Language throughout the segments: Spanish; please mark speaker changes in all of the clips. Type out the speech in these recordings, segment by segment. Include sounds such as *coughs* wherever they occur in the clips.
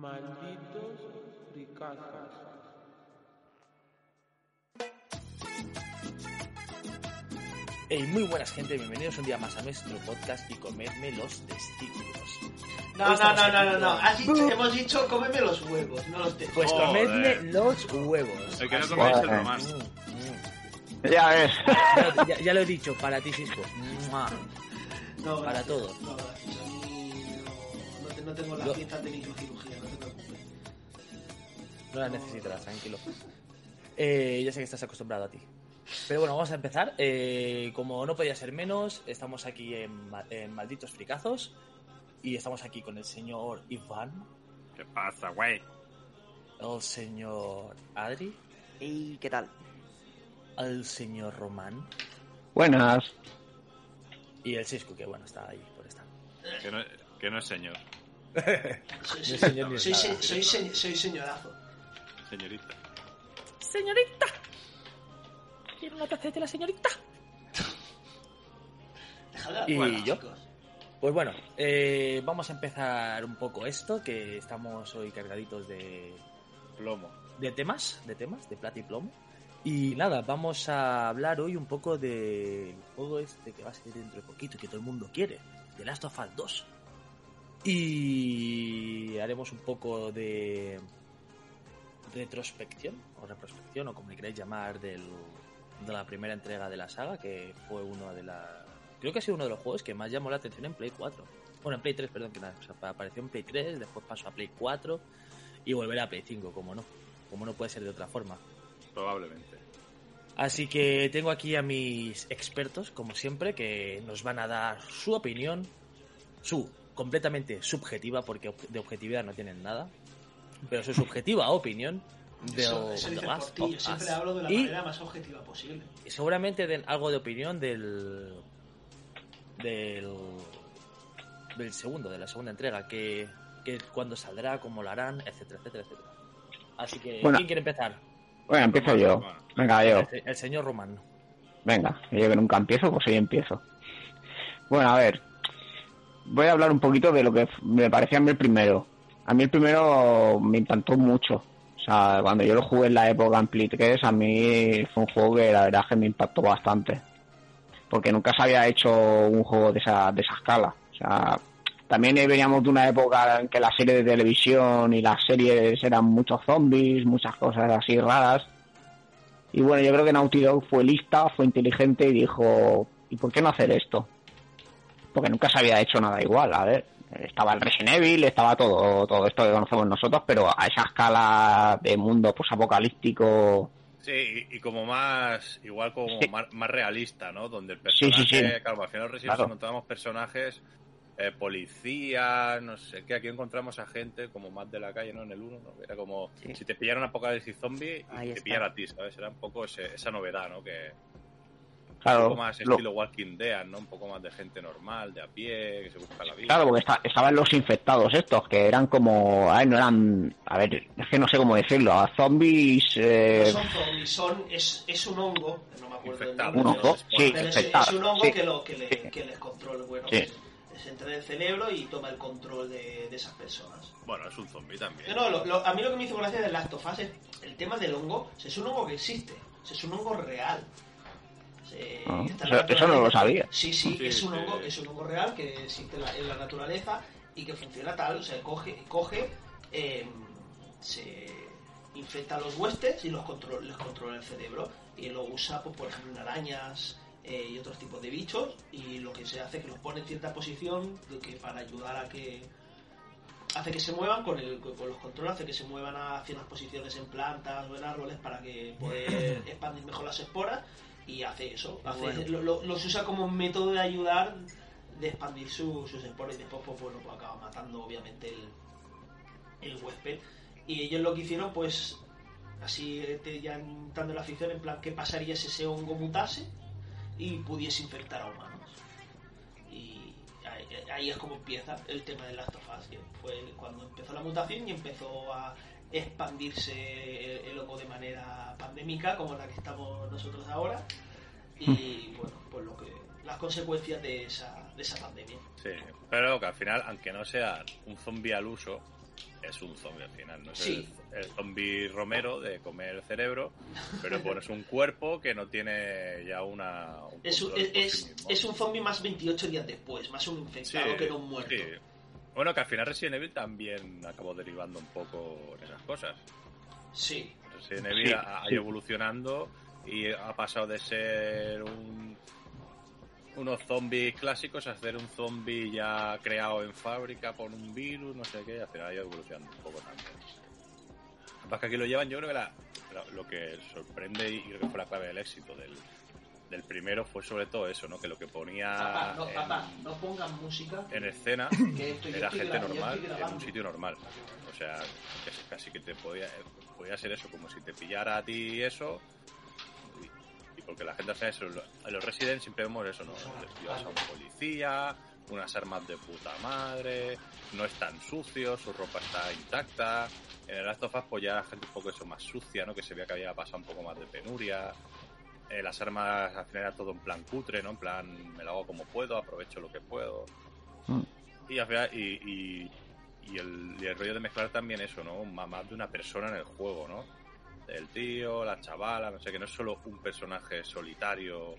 Speaker 1: Malditos fricazas.
Speaker 2: Hey, muy buenas gente, bienvenidos un día más a nuestro podcast y comedme los testículos.
Speaker 3: No, no, no, no, no, no.
Speaker 2: con-
Speaker 3: Has dicho- hemos dicho cómeme los huevos, no los testículos.
Speaker 2: Pues comedme los huevos.
Speaker 4: El que no coméis el.
Speaker 2: Mm, mm.
Speaker 5: Ya ves.
Speaker 2: Ya, lo he dicho, para ti Cisco.
Speaker 3: No,
Speaker 2: para todos.
Speaker 3: No, no, no, te- no tengo la
Speaker 2: Yo-
Speaker 3: fiesta de preocupes.
Speaker 2: No las necesitarás, tranquilo. Eh, ya sé que estás acostumbrado a ti. Pero bueno, vamos a empezar. Eh, como no podía ser menos, estamos aquí en, Ma- en Malditos Fricazos. Y estamos aquí con el señor Iván,
Speaker 4: ¿Qué pasa, güey?
Speaker 2: el señor Adri,
Speaker 5: ¿Y qué tal?
Speaker 2: el señor Román
Speaker 5: Buenas.
Speaker 2: y el Cisco, que bueno, está ahí por estar.
Speaker 4: Que no, que no es señor,
Speaker 3: Soy, *laughs*
Speaker 2: No es señor ni
Speaker 3: soy,
Speaker 2: nada.
Speaker 3: se- soy se- soy señorazo.
Speaker 4: Señorita.
Speaker 2: ¡Señorita! ¿Quiere una de la señorita? ¿Y
Speaker 3: hablar,
Speaker 2: yo?
Speaker 3: chicos.
Speaker 2: Pues bueno, eh, vamos a empezar un poco esto, que estamos hoy cargaditos de,
Speaker 4: Plomo.
Speaker 2: de temas, de temas, de plata y plomo. Y nada, vamos a hablar hoy un poco del juego este que va a salir dentro de poquito y que todo el mundo quiere, The Last of Us 2. Y haremos un poco de retrospección, o retrospección, o como le queráis llamar, del, de la primera entrega de la saga, que fue uno de la... Creo que ha sido uno de los juegos que más llamó la atención en Play 4. Bueno, en Play 3, perdón, que nada, o sea, apareció en Play 3, después pasó a Play 4 y volverá a Play 5, como no. Como no puede ser de otra forma.
Speaker 4: Probablemente.
Speaker 2: Así que tengo aquí a mis expertos, como siempre, que nos van a dar su opinión, su completamente subjetiva, porque de objetividad no tienen nada, pero su subjetiva opinión de
Speaker 3: Eso, eso dice Yo siempre hablo de la
Speaker 2: Y
Speaker 3: manera más objetiva posible.
Speaker 2: seguramente den algo de opinión del del del segundo, de la segunda entrega, que, que cuando saldrá, cómo lo harán, etcétera, etcétera, etcétera. Así que,
Speaker 5: Bueno.
Speaker 2: ¿quién quiere empezar?
Speaker 5: Bueno, empiezo yo. Venga, yo.
Speaker 2: El, el señor Román.
Speaker 5: Venga, yo que nunca empiezo, pues hoy empiezo. Bueno, a ver. Voy a hablar un poquito de lo que me parecía a mí el primero. A mí el primero me encantó mucho. O sea, cuando yo lo jugué en la época en Play 3, a mí fue un juego que la verdad es que me impactó bastante. Porque nunca se había hecho un juego de esa, de esa escala. O sea, también veníamos de una época en que las series de televisión y las series eran muchos zombies, muchas cosas así raras. Y bueno, yo creo que Naughty Dog fue lista, fue inteligente y dijo, ¿y por qué no hacer esto? Porque nunca se había hecho nada igual, a ver. Estaba el Resident Evil, estaba todo, todo esto que conocemos nosotros, pero a esa escala de mundo posapocalíptico.
Speaker 4: Sí, y, y como más, igual como
Speaker 5: Sí.
Speaker 4: más, más realista, ¿no? Donde el personaje,
Speaker 5: sí, sí.
Speaker 4: claro, al final recién
Speaker 5: Claro.
Speaker 4: encontramos personajes, eh, policía, no sé qué, aquí encontramos a gente como más de la calle, ¿no? En el 1, ¿no? Era como si te pillara un apocalipsis zombie y
Speaker 5: Ahí
Speaker 4: te pillara a ti, ¿sabes? Era un poco ese- esa novedad, ¿no? Que un
Speaker 5: Claro,
Speaker 4: poco más
Speaker 5: lo-
Speaker 4: estilo Walking Dead, ¿no? Un poco más de gente normal, de a pie, que se busca la vida.
Speaker 5: claro, porque esta- estaban los infectados estos, que eran como, a ver, no eran, a ver, es que no sé cómo decirlo, a zombies, eh,
Speaker 3: No son zombies, son, es, es un hongo, no me acuerdo
Speaker 4: Infectado.
Speaker 3: nombre,
Speaker 5: un hongo,
Speaker 3: es-
Speaker 5: sí,
Speaker 3: es,
Speaker 5: infectado,
Speaker 3: es un hongo
Speaker 5: sí.
Speaker 3: que, lo, que, le,
Speaker 5: Sí.
Speaker 3: que les controla, bueno,
Speaker 5: Sí.
Speaker 3: pues, les entra en el cerebro y toma el control de, de esas personas.
Speaker 4: Bueno, es un zombie también.
Speaker 3: No, no, lo- lo- a mí lo que me hizo gracia de Last of Us es el tema del hongo, es un hongo que existe, es un hongo real.
Speaker 5: Ah,
Speaker 3: en
Speaker 5: eso- no lo sabía.
Speaker 3: Sí, sí,
Speaker 4: Sí,
Speaker 3: es un hongo, es un hongo real que existe en la, en la naturaleza y que funciona tal, o sea, coge, coge, eh, se infecta a los huestes y los control, les controla el cerebro y lo usa, pues, por ejemplo, en arañas eh, y otros tipos de bichos y lo que se hace es que los pone en cierta posición de que para ayudar a que hace que se muevan con, el, con los controles, hace que se muevan hacia unas posiciones en plantas o en árboles para que poder *coughs* expandir mejor las esporas y hace eso, hace-
Speaker 2: Bueno.
Speaker 3: lo- lo- los usa como método de ayudar de expandir su- sus esporas y después pues bueno pues acaba matando obviamente el, el huésped. Y ellos lo que hicieron, pues, así eh, te, ya entrando en la ficción, en plan, ¿qué pasaría si ese hongo mutase y pudiese infectar a humanos? Y ahí, ahí es como empieza el tema del Last of Us, que fue cuando empezó la mutación y empezó a expandirse el, el hongo de manera pandémica, como la que estamos nosotros ahora. Y bueno, pues lo que las consecuencias de esa, de esa pandemia.
Speaker 4: Sí, pero que al final, aunque no sea un zombie al uso, es un zombie al final. No es
Speaker 3: Sí.
Speaker 4: el, el zombie romero de comer cerebro, pero pones un cuerpo que no tiene ya una. un
Speaker 3: Es, es,
Speaker 4: sí
Speaker 3: es un zombie más 28 días después, más un infectado que no un muerto.
Speaker 4: Bueno, que al final Resident Evil también acabó derivando un poco en esas cosas.
Speaker 3: Sí,
Speaker 4: Resident Evil
Speaker 5: Sí,
Speaker 4: ha, ido evolucionando y ha pasado de ser un, unos zombies clásicos a ser un zombie ya creado en fábrica por un virus, no sé qué, y al final ha ido evolucionando un poco también. Lo que pasa es que aquí lo llevan, yo creo que la- la- lo que sorprende y creo que fue la clave del éxito del, del primero fue sobre todo eso, ¿no? Que lo que ponía
Speaker 3: papá, no,
Speaker 4: en,
Speaker 3: papá, no pongan música.
Speaker 4: en escena
Speaker 3: que
Speaker 4: era gente normal en un sitio normal. O sea, es- casi que te podía, podía ser eso, como si te pillara a ti eso. Y, y porque la gente hace eso. En los Resident siempre vemos eso, ¿no? Llevas a un policía, unas armas de puta madre, no es tan sucio, su ropa está intacta. En el Last of Us, pues ya la gente un poco eso más sucia, ¿no? Que se veía que había pasado un poco más de penuria. Eh, las armas al final era todo en plan cutre, ¿no? En plan, me lo hago como puedo, aprovecho lo que puedo.
Speaker 5: Mm.
Speaker 4: Y al final, y, y, y el, y el rollo de mezclar también eso, ¿no? Más de una persona en el juego, ¿no? El tío, la chavala, no sé, que no es solo un personaje solitario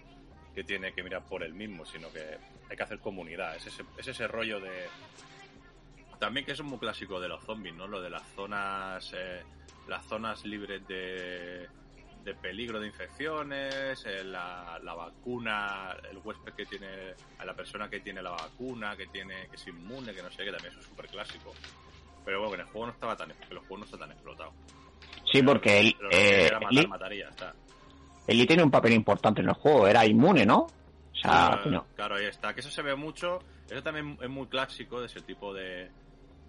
Speaker 4: que tiene que mirar por él mismo, sino que hay que hacer comunidad. Es ese, es ese rollo de... También que es muy clásico de los zombies, ¿no? Lo de las zonas... eh, las zonas libres de, de peligro de infecciones, eh, la, la vacuna, el huésped que tiene, a la persona que tiene la vacuna, que tiene que es inmune, que no sé, que también es súper clásico. Pero bueno, que en el juego no estaba tan, que los juegos no está tan explotado.
Speaker 5: Sí, porque él, eh,
Speaker 4: matar,
Speaker 5: Eli,
Speaker 4: está.
Speaker 5: Tiene un papel importante en el juego, era inmune, ¿no? O sea,
Speaker 4: Claro,
Speaker 5: no.
Speaker 4: claro, ahí está. Que eso se ve mucho. Eso también es muy clásico de ese tipo de,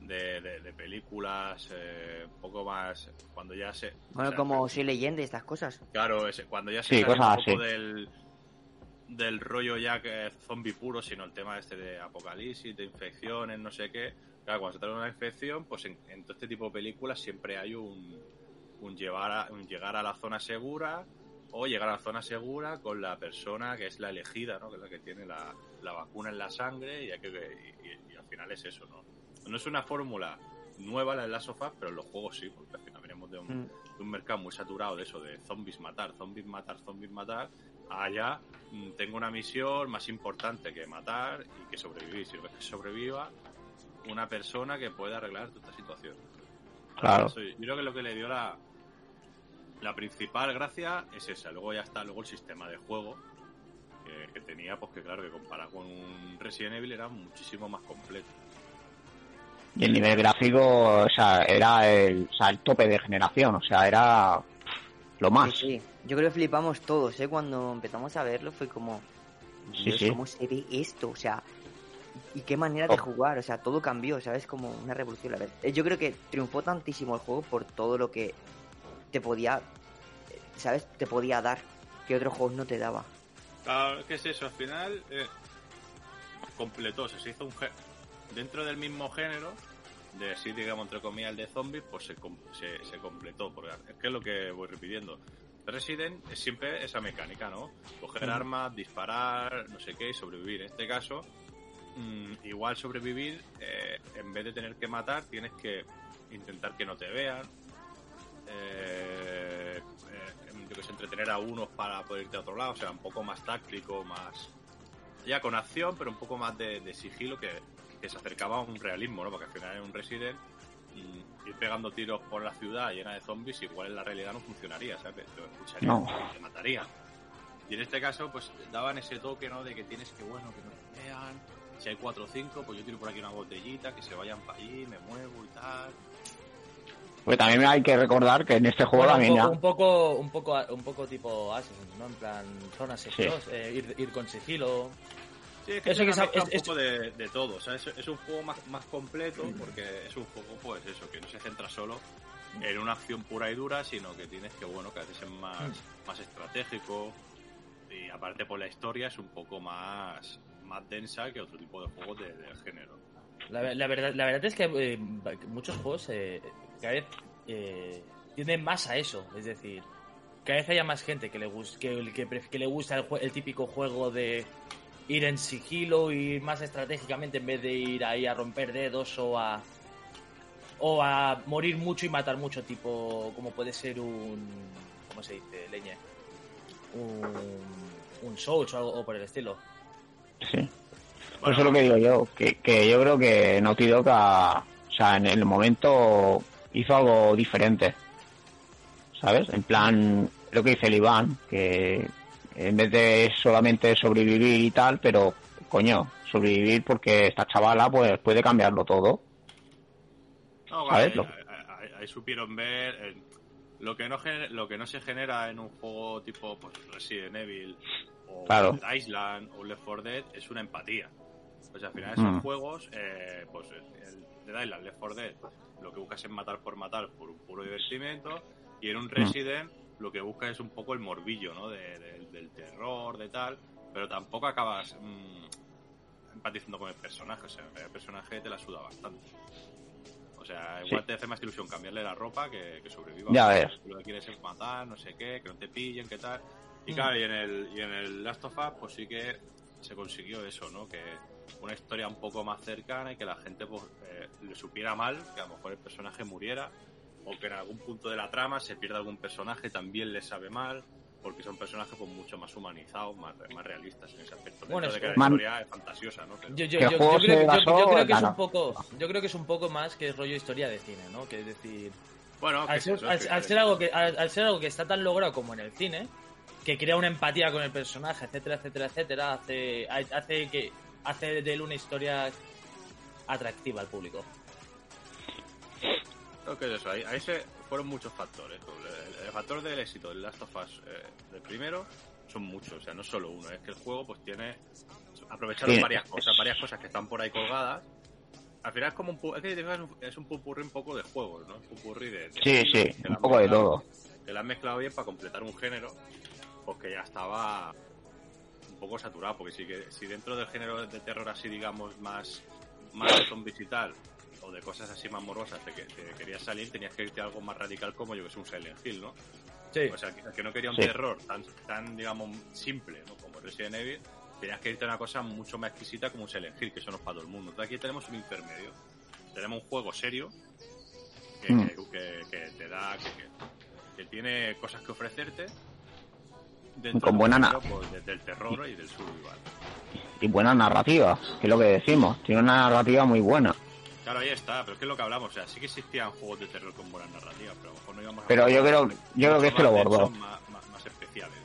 Speaker 4: de, de- de películas, eh, un poco más. Cuando ya se.
Speaker 6: Bueno,
Speaker 4: o sea,
Speaker 6: como soy leyenda y estas cosas.
Speaker 4: Claro, ese- cuando ya se
Speaker 5: Sí,
Speaker 4: sale un poco del, del rollo ya que es zombie puro, sino el tema este de apocalipsis, de infecciones, no sé qué. Claro, cuando se trata de una infección, pues en, en todo este tipo de películas siempre hay un, un, llevar a- un llegar a la zona segura o llegar a la zona segura con la persona que es la elegida, ¿no? que es la que tiene la, la vacuna en la sangre y, hay que, y, y- y al final es eso. ¿no? No es una fórmula nueva la de Last of Us, pero en los juegos sí, porque al final venimos de un,
Speaker 6: Mm.
Speaker 4: de un mercado muy saturado de eso, de zombies matar, zombies matar, zombies matar, allá mm, tengo una misión más importante que matar y que sobrevivir. Si que sobreviva una persona que pueda arreglar toda esta situación.
Speaker 5: Claro.
Speaker 4: Eso, yo creo que lo que le dio la, la principal gracia es esa. Luego ya está luego el sistema de juego que, que tenía, pues que claro, que comparado con un Resident Evil era muchísimo más completo.
Speaker 5: Y el nivel gráfico, o sea, era el, o sea, el tope de generación, o sea, era lo más.
Speaker 6: Sí, sí. Yo creo que flipamos todos, ¿eh? Cuando empezamos a verlo fue como...
Speaker 5: Sí,
Speaker 6: Dios,
Speaker 5: sí.
Speaker 6: ¿cómo se ve esto? O sea, y qué manera de
Speaker 5: Oh.
Speaker 6: jugar, o sea, todo cambió, ¿sabes? Como una revolución a la vez. Eh, Yo creo que triunfó tantísimo el juego por todo lo que te podía, ¿sabes? Te podía dar, que otros juegos no te daba.
Speaker 4: Claro, ¿qué es eso? Al final eh, completó, o sea, se hizo un dentro del mismo género de así digamos entre comillas el de zombies, pues se, se, se completó, porque es que es lo que voy repitiendo. Resident es siempre esa mecánica, ¿no? Coger armas, disparar, no sé qué, y sobrevivir. En este caso, mm, igual sobrevivir, eh, en vez de tener que matar, tienes que intentar que no te vean, eh, eh, yo que sé, entretener a unos para poder irte a otro lado, o sea, un poco más táctico, más ya con acción, pero un poco más de, de sigilo que, que se acercaba a un realismo, ¿no? Porque al final en un Resident ir pegando tiros por la ciudad llena de zombies, igual en la realidad no funcionaría, ¿sabes? Te escucharían
Speaker 5: No.
Speaker 4: y te matarían. Y en este caso, pues daban ese toque, ¿no? De que tienes que, bueno, que no te vean. Si hay cuatro o cinco, pues yo tiro por aquí una botellita, que se vayan para allí, me muevo y tal.
Speaker 5: Porque también hay que recordar que en este juego
Speaker 2: Bueno,
Speaker 5: también
Speaker 2: un, poco, un poco un poco un poco tipo Assassin, ¿no? En plan zonas
Speaker 5: Sí.
Speaker 2: eh, ir, ir con sigilo.
Speaker 4: Sí, es que
Speaker 2: Eso
Speaker 4: es,
Speaker 2: que
Speaker 4: mezcla
Speaker 2: es-
Speaker 4: un
Speaker 2: es-
Speaker 4: poco de, de todo. O sea, es, es un juego más, más completo porque es un juego, pues eso, que no se centra solo en una acción pura y dura, sino que tienes que, bueno, que a veces es más, más estratégico. Y aparte por la historia es un poco más, más densa que otro tipo de juegos de- del género.
Speaker 2: La, ve- la verdad, la verdad es que eh, muchos juegos eh, cada vez eh, tienden más a eso. Es decir, cada vez haya más gente que le, gus- que, que, pref- que le gusta el, el típico juego de ir en sigilo y más estratégicamente en vez de ir ahí a romper dedos o a o a morir mucho y matar mucho tipo como puede ser un ¿cómo se dice? leña un, un Souls o algo o por el estilo
Speaker 5: Sí. Por eso es lo que digo yo, que, que yo creo que Naughty Dog, ha- o sea, en el momento hizo algo diferente. ¿Sabes? En plan, lo que dice el Iván, que en vez de solamente sobrevivir y tal, pero coño, sobrevivir porque esta chavala pues puede cambiarlo todo.
Speaker 4: No, vale, ahí, ahí- ahí supieron ver eh, lo que no lo que no se genera en un juego tipo pues, Resident Evil o
Speaker 5: Claro.
Speaker 4: Island o Left 4 Dead es una empatía. Pues al final esos
Speaker 5: Mm.
Speaker 4: juegos, eh, pues el Dead Island, Left 4 Dead, lo que buscas es matar por matar por un puro divertimento y en un Resident lo que buscas es un poco el morbillo, ¿no? De- de- del terror, de tal, pero tampoco acabas mm, empatizando con el personaje, o sea, el personaje te la suda bastante. O sea, igual
Speaker 5: Sí.
Speaker 4: te hace más ilusión cambiarle la ropa que, que sobreviva.
Speaker 5: Ya ves.
Speaker 4: Lo que quieres es matar, no sé qué, que no te pillen, qué tal. Y
Speaker 2: Mm.
Speaker 4: claro, y en el, y en el Last of Us, pues sí que se consiguió eso, ¿no? Que una historia un poco más cercana y que la gente pues, eh, le supiera mal, que a lo mejor el personaje muriera, o que en algún punto de la trama se pierda algún personaje, también le sabe mal, porque son personajes pues mucho más humanizados, más, más realistas en ese aspecto.
Speaker 2: Bueno,
Speaker 4: de
Speaker 2: es-
Speaker 4: que la
Speaker 5: Man-
Speaker 4: historia es fantasiosa, ¿no? Pero-
Speaker 2: Yo, yo, yo- creo, yo- que es un poco yo creo que es un poco más que rollo historia de cine no que es decir
Speaker 4: bueno,
Speaker 2: al
Speaker 4: es
Speaker 2: ser,
Speaker 4: eso,
Speaker 2: al-
Speaker 4: que-
Speaker 2: al ser algo que al, al ser algo que está tan logrado como en el cine que crea una empatía con el personaje etcétera etcétera etcétera hace hace que hace de él una historia atractiva al público
Speaker 4: Creo que es eso, ahí, ahí se fueron muchos factores. El, el factor del éxito del Last of Us eh, del primero son muchos, o sea, no solo uno, es que el juego pues tiene aprovecharon
Speaker 5: Sí.
Speaker 4: varias cosas, varias cosas que están por ahí colgadas. Al final es como un, es, que es un, es un poco de juegos, ¿no? Un pupurrí de, de
Speaker 5: Sí, sí, un poco de todo.
Speaker 4: Que lo han mezclado bien para completar un género, pues que ya estaba un poco saturado, porque si, que, si dentro del género de terror así, digamos, más, más zombies y tal, o de cosas así más morosas, te, que- te querías salir, tenías que irte a algo más radical como yo que es un Silent Hill, ¿no?
Speaker 2: sí
Speaker 4: O sea, que, que no quería un
Speaker 5: Sí.
Speaker 4: terror tan, tan, digamos, simple, ¿no? Como Resident Evil, tenías que irte a una cosa mucho más exquisita como un Silent Hill, que eso no es para todo el mundo. Entonces aquí tenemos un intermedio. Tenemos un juego serio, que,
Speaker 5: Mm.
Speaker 4: que, que- que te da, que, tiene cosas que ofrecerte.
Speaker 5: Con buena na-
Speaker 4: género, pues, de- del terror y del survival.
Speaker 5: Y buena narrativa, que es lo que decimos. Tiene una narrativa muy buena.
Speaker 4: Claro, ahí está, pero es que es lo que hablamos, o sea, sí que existían juegos de terror con buenas narrativas, pero a lo mejor no íbamos a
Speaker 5: Pero yo creo- yo creo que este lo
Speaker 4: densos, Más, más, más especiales.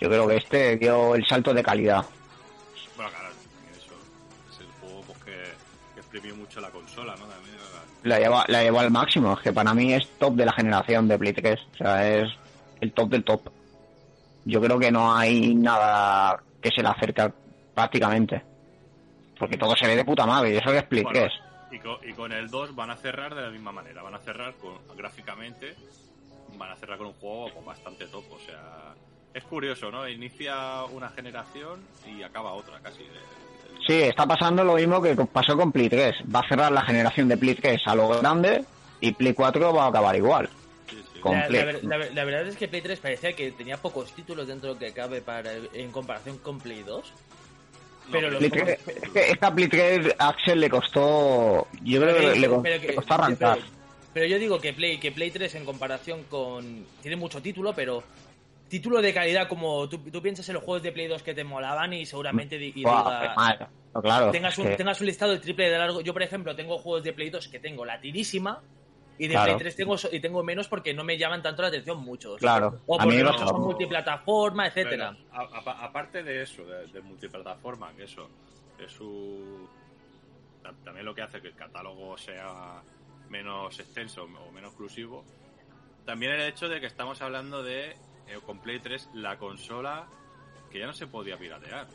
Speaker 5: Yo creo que este dio el salto de calidad.
Speaker 4: Bueno, claro, eso es el juego pues, que, que exprimió mucho la consola, ¿no? También,
Speaker 5: La lleva, la llevó al máximo. Es que para mí es top de la generación de Play 3. O sea, es el top del top. Yo creo que no hay nada que se le acerque prácticamente. Porque todo se ve de puta madre. Y eso que es Play
Speaker 4: Bueno,
Speaker 5: 3.
Speaker 4: y, con, y con el 2 van a cerrar de la misma manera, van a cerrar con, gráficamente, van a cerrar con un juego pues, bastante top, o sea, es curioso, ¿no? Inicia una generación y acaba otra casi. de-
Speaker 5: Sí, está pasando lo mismo que pasó con Play 3. Va a cerrar la generación de Play 3 a lo grande y Play 4 va a acabar igual. Con-
Speaker 2: la verdad es que Play 3 parecía que tenía pocos títulos dentro de lo que cabe para en comparación con Play 2. Pero los
Speaker 5: 3 es que esta Play 3 Axel le costó. Yo creo que le,
Speaker 2: que-
Speaker 5: costó arrancar.
Speaker 2: Pero, pero yo digo que Play, que Play 3 en comparación con... Tiene mucho título, pero título de calidad como tú, tú piensas en los juegos de Play 2 que te molaban y seguramente y diga-.
Speaker 5: No, claro.
Speaker 2: tengas, un,
Speaker 5: que-
Speaker 2: tengas un listado de triple de largo. Yo, por ejemplo, tengo juegos de Play 2 que tengo la tirísima y de
Speaker 5: Claro.
Speaker 2: Play 3 tengo, y tengo menos porque no me llaman tanto la atención muchos.
Speaker 5: Claro.
Speaker 2: O porque no son multiplataforma, etcétera.
Speaker 4: Aparte de eso, de, de multiplataforma, que eso es su... ta- También lo que hace que el catálogo sea menos extenso o menos exclusivo. También el hecho de que estamos hablando de eh, con Play 3 la consola que ya no se podía piratear.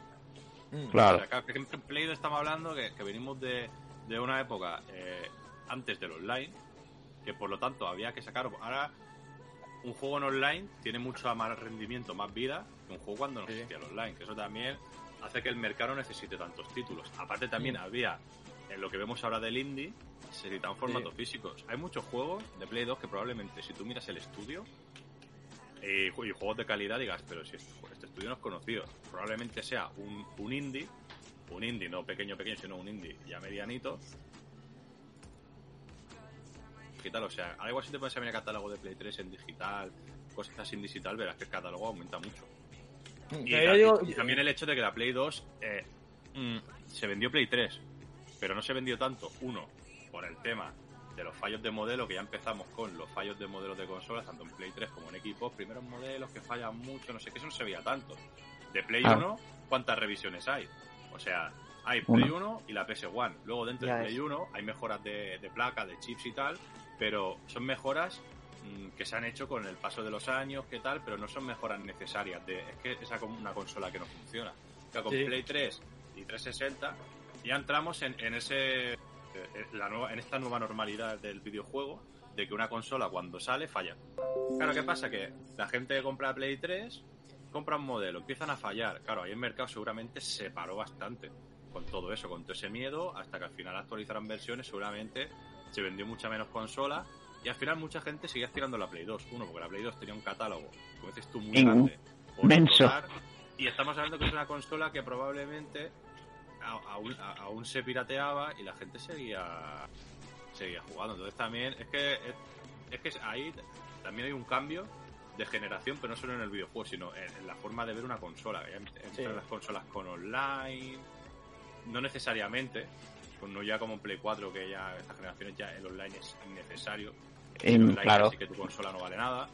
Speaker 2: Mm.
Speaker 4: O
Speaker 5: Claro.
Speaker 4: sea, que en Play 2 estamos hablando que, que venimos de, de una época eh, antes del online, que por lo tanto había que sacar. Ahora, un juego en online tiene mucho más rendimiento, más vida que un juego cuando no
Speaker 2: Sí.
Speaker 4: existía el online, que eso también hace que el mercado necesite tantos títulos. Aparte, también
Speaker 2: Mm.
Speaker 4: había, en lo que vemos ahora del indie, se editaban formatos físicos. Hay muchos juegos de Play 2 que probablemente, si tú miras el estudio, eh, y juegos de calidad digas, pero si este, este estudio no es conocido, probablemente sea un, un indie, un indie, no pequeño, pequeño, sino un indie ya medianito. ¿Qué tal? O sea, ahora igual si te pones a el catálogo de Play 3 en digital, cosas así en digital, verás que el catálogo aumenta mucho.
Speaker 2: Mm,
Speaker 4: Y,
Speaker 2: digo-
Speaker 4: también el hecho de que la Play 2 eh, mm, se vendió Play 3, pero no se vendió tanto, uno, por el tema de los fallos de modelo, que ya empezamos con los fallos de modelos de consolas, tanto en Play 3 como en equipos, primeros modelos que fallan mucho, no sé qué, eso no se veía tanto. De Play
Speaker 5: Ah.
Speaker 4: 1, ¿cuántas revisiones hay? O sea, hay Play
Speaker 5: Una.
Speaker 4: 1 y la PS1. Luego dentro de. Play 1 hay mejoras de, de placa, de chips y tal, pero son mejoras mm, que se han hecho con el paso de los años, qué tal, pero no son mejoras necesarias. De, es que es como una consola que no funciona. O sea, con
Speaker 2: Sí.
Speaker 4: Play 3 y 360 ya entramos en, en ese eh, la nueva, en esta nueva normalidad del videojuego de que una consola cuando sale falla. Claro, ¿qué pasa? Que la gente que compra Play 3 compra un modelo, empiezan a fallar. Claro, ahí el mercado seguramente se paró bastante con todo eso, con todo ese miedo, hasta que al final actualizaran versiones, seguramente se vendió mucha menos consola y al final mucha gente seguía tirando la Play 2. Uno, porque la Play 2 tenía un catálogo, como dices tú, muy grande. por Y estamos hablando que es una consola que probablemente a- aún, a- aún se pirateaba y la gente seguía seguía jugando. Entonces también es que es, es que ahí también hay un cambio de generación, pero no solo en el videojuego, sino en, en la forma de ver una consola. Entran
Speaker 2: Sí.
Speaker 4: las consolas con online, no necesariamente, pues no ya como en Play 4, que ya estas generaciones ya el online es innecesario. Online
Speaker 5: claro.
Speaker 4: Así que tu consola no vale nada.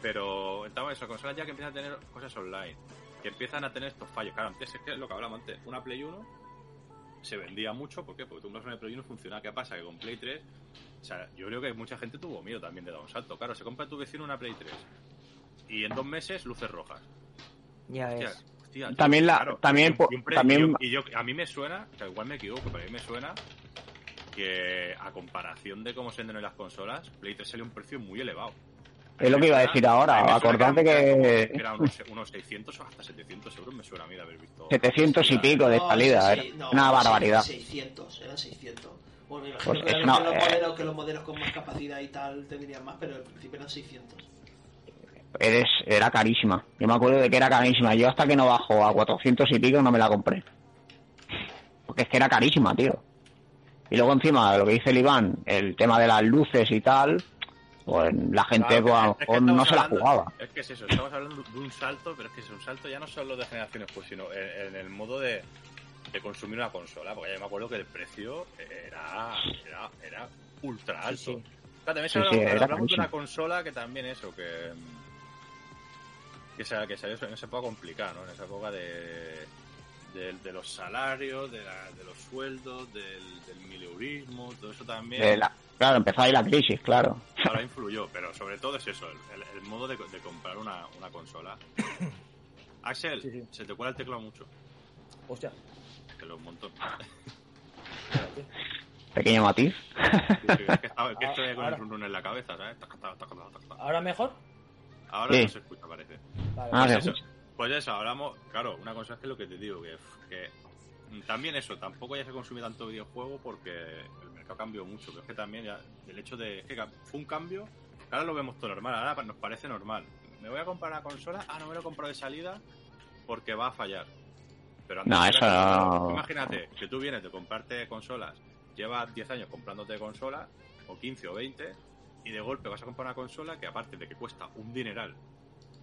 Speaker 4: Pero estamos eso, consolas ya que empiezan a tener cosas online, que empiezan a tener estos fallos. Claro, antes es que es lo que hablamos antes, una Play 1 se vendía mucho, ¿por qué? Porque tú compras una Play 1 y funciona. ¿Qué pasa? Que con Play 3, o sea, yo creo que mucha gente tuvo miedo también de dar un salto. Claro, se compra tu vecino una Play 3 y en dos meses luces rojas.
Speaker 6: Ya
Speaker 4: Hostia,
Speaker 6: ves.
Speaker 4: Hostia, tío,
Speaker 5: También la-
Speaker 4: claro,
Speaker 5: también
Speaker 4: y un- y un pre-
Speaker 5: también-
Speaker 4: y yo- y yo- a mí me suena, que igual me equivoco, pero a mí me suena que a comparación de cómo se venden en las consolas, Play 3 salió a un precio muy elevado.
Speaker 5: Es lo que iba a decir ahora. Acordate que
Speaker 4: eran unos, unos 600 o hasta 700 euros, me suena a mí de haber visto.
Speaker 5: 700 y pico de
Speaker 3: No,
Speaker 5: salida.
Speaker 3: sí,
Speaker 5: Era
Speaker 3: sí, no,
Speaker 5: una barbaridad.
Speaker 3: 600, eran 600. Bueno, me imagino
Speaker 5: Pues
Speaker 3: que,
Speaker 5: es
Speaker 3: eran que los
Speaker 5: eh.
Speaker 3: modelos, que los modelos con más capacidad y tal tendrían más, pero al principio eran 600.
Speaker 5: Eres, era carísima. Yo me acuerdo de que era carísima. Yo hasta que no bajó a 400 y pico no me la compré. Porque es que era carísima, tío. Y luego encima, lo que dice el Iván, el tema de las luces y tal, pues la gente
Speaker 4: Claro,
Speaker 5: pues, a lo
Speaker 4: es que
Speaker 5: no se la
Speaker 4: hablando-
Speaker 5: jugaba.
Speaker 4: Es que es eso, estamos hablando de un salto, pero es que es un salto ya no solo de generaciones, pues, sino en, en el modo de, de consumir una consola. Porque ya me acuerdo que el precio era, era, era ultra alto.
Speaker 2: Sí, sí.
Speaker 4: Claro, también
Speaker 5: Sí,
Speaker 4: hablamos, de una consola que también eso, que. Que, se, que salió en esa época complicada, ¿no? En esa época de. de, de los salarios, de, la- de los sueldos, del, del mileurismo, todo eso también.
Speaker 5: De la- claro, empezó ahí la crisis, claro.
Speaker 4: Ahora influyó, pero sobre todo es eso, el, el- el modo de, de comprar una, una consola. *coughs* Axel,
Speaker 2: Sí, sí.
Speaker 4: se te cuela el teclado mucho,
Speaker 2: Hostia.
Speaker 4: te lo monto.
Speaker 2: espérate. *laughs* *laughs*
Speaker 5: Pequeño matiz.
Speaker 4: es que, estaba- es que estoy con
Speaker 2: Ahora-
Speaker 4: el run run en la cabeza, ¿sabes?
Speaker 2: ¿Ahora mejor?
Speaker 4: Ahora
Speaker 5: Sí.
Speaker 4: no se escucha, parece.
Speaker 2: Vale,
Speaker 5: Ah,
Speaker 2: vale.
Speaker 5: sí.
Speaker 4: eso, pues eso, hablamos, claro, una cosa es que lo que te digo, que, que también eso, tampoco ya se consume tanto videojuego porque el mercado cambió mucho, pero es que también ya el hecho de es que fue un cambio, ahora lo vemos todo normal, ahora nos parece normal. Me voy a comprar una consola, ah, no me lo he comprado de salida porque va a fallar. Pero antes
Speaker 5: No, eso no.
Speaker 4: Imagínate que tú vienes de comprarte consolas, llevas 10 años comprándote consolas, o 15 o 20, y de golpe vas a comprar una consola que aparte de que cuesta un dineral,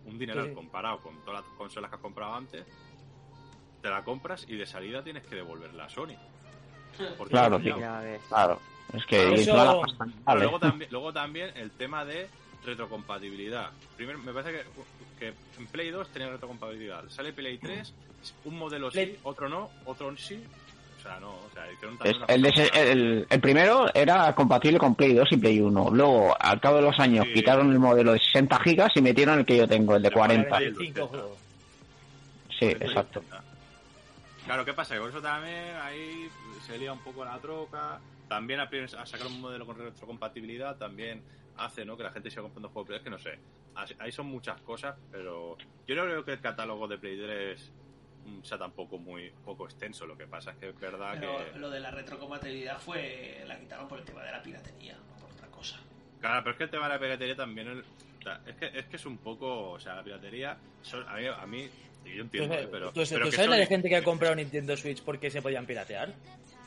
Speaker 4: un dineral
Speaker 2: Sí, sí.
Speaker 4: comparado con todas las consolas que has comprado antes, te la compras y de salida tienes que devolverla a Sony. Porque
Speaker 5: Claro,
Speaker 6: ves.
Speaker 5: Claro. Es que
Speaker 2: eso-
Speaker 5: vale.
Speaker 4: luego, *laughs* también, luego también el tema de retrocompatibilidad. Primero, me parece que, que en Play 2 tenía retrocompatibilidad. Sale Play 3, un modelo sí, otro no, otro sí. O sea, no, o sea,
Speaker 5: el, de el, el primero era compatible con Play 2 y Play 1. Luego, al cabo de los años,
Speaker 4: Sí.
Speaker 5: quitaron el modelo de 60 gigas y metieron el que yo tengo, el de
Speaker 4: De
Speaker 5: 40.
Speaker 4: 40.
Speaker 2: 45 juegos.
Speaker 5: Sí, exacto.
Speaker 4: Claro, ¿qué pasa? Con eso también ahí se lía un poco la troca. También a, a sacar un modelo con retrocompatibilidad también hace ¿no? que la gente siga comprando juegos. Pero es que no sé. Ahí son muchas cosas, pero yo no creo que el catálogo de Play 3 mm, sea tampoco muy poco extenso. Lo que pasa es que es verdad
Speaker 3: Pero
Speaker 4: que.
Speaker 3: lo de la retrocompatibilidad fue. La quitaron por el tema de la piratería, no por otra cosa.
Speaker 4: Claro, pero es que el tema de la piratería también el- es, que, es que es un poco. O sea, la piratería. a, mí, a mí. y Yo entiendo,
Speaker 2: ¿Tú,
Speaker 4: ¿eh? pero.
Speaker 2: tú-
Speaker 4: pero
Speaker 2: tú
Speaker 4: que
Speaker 2: sabes la de gente que ha comprado Nintendo Switch porque se podían piratear?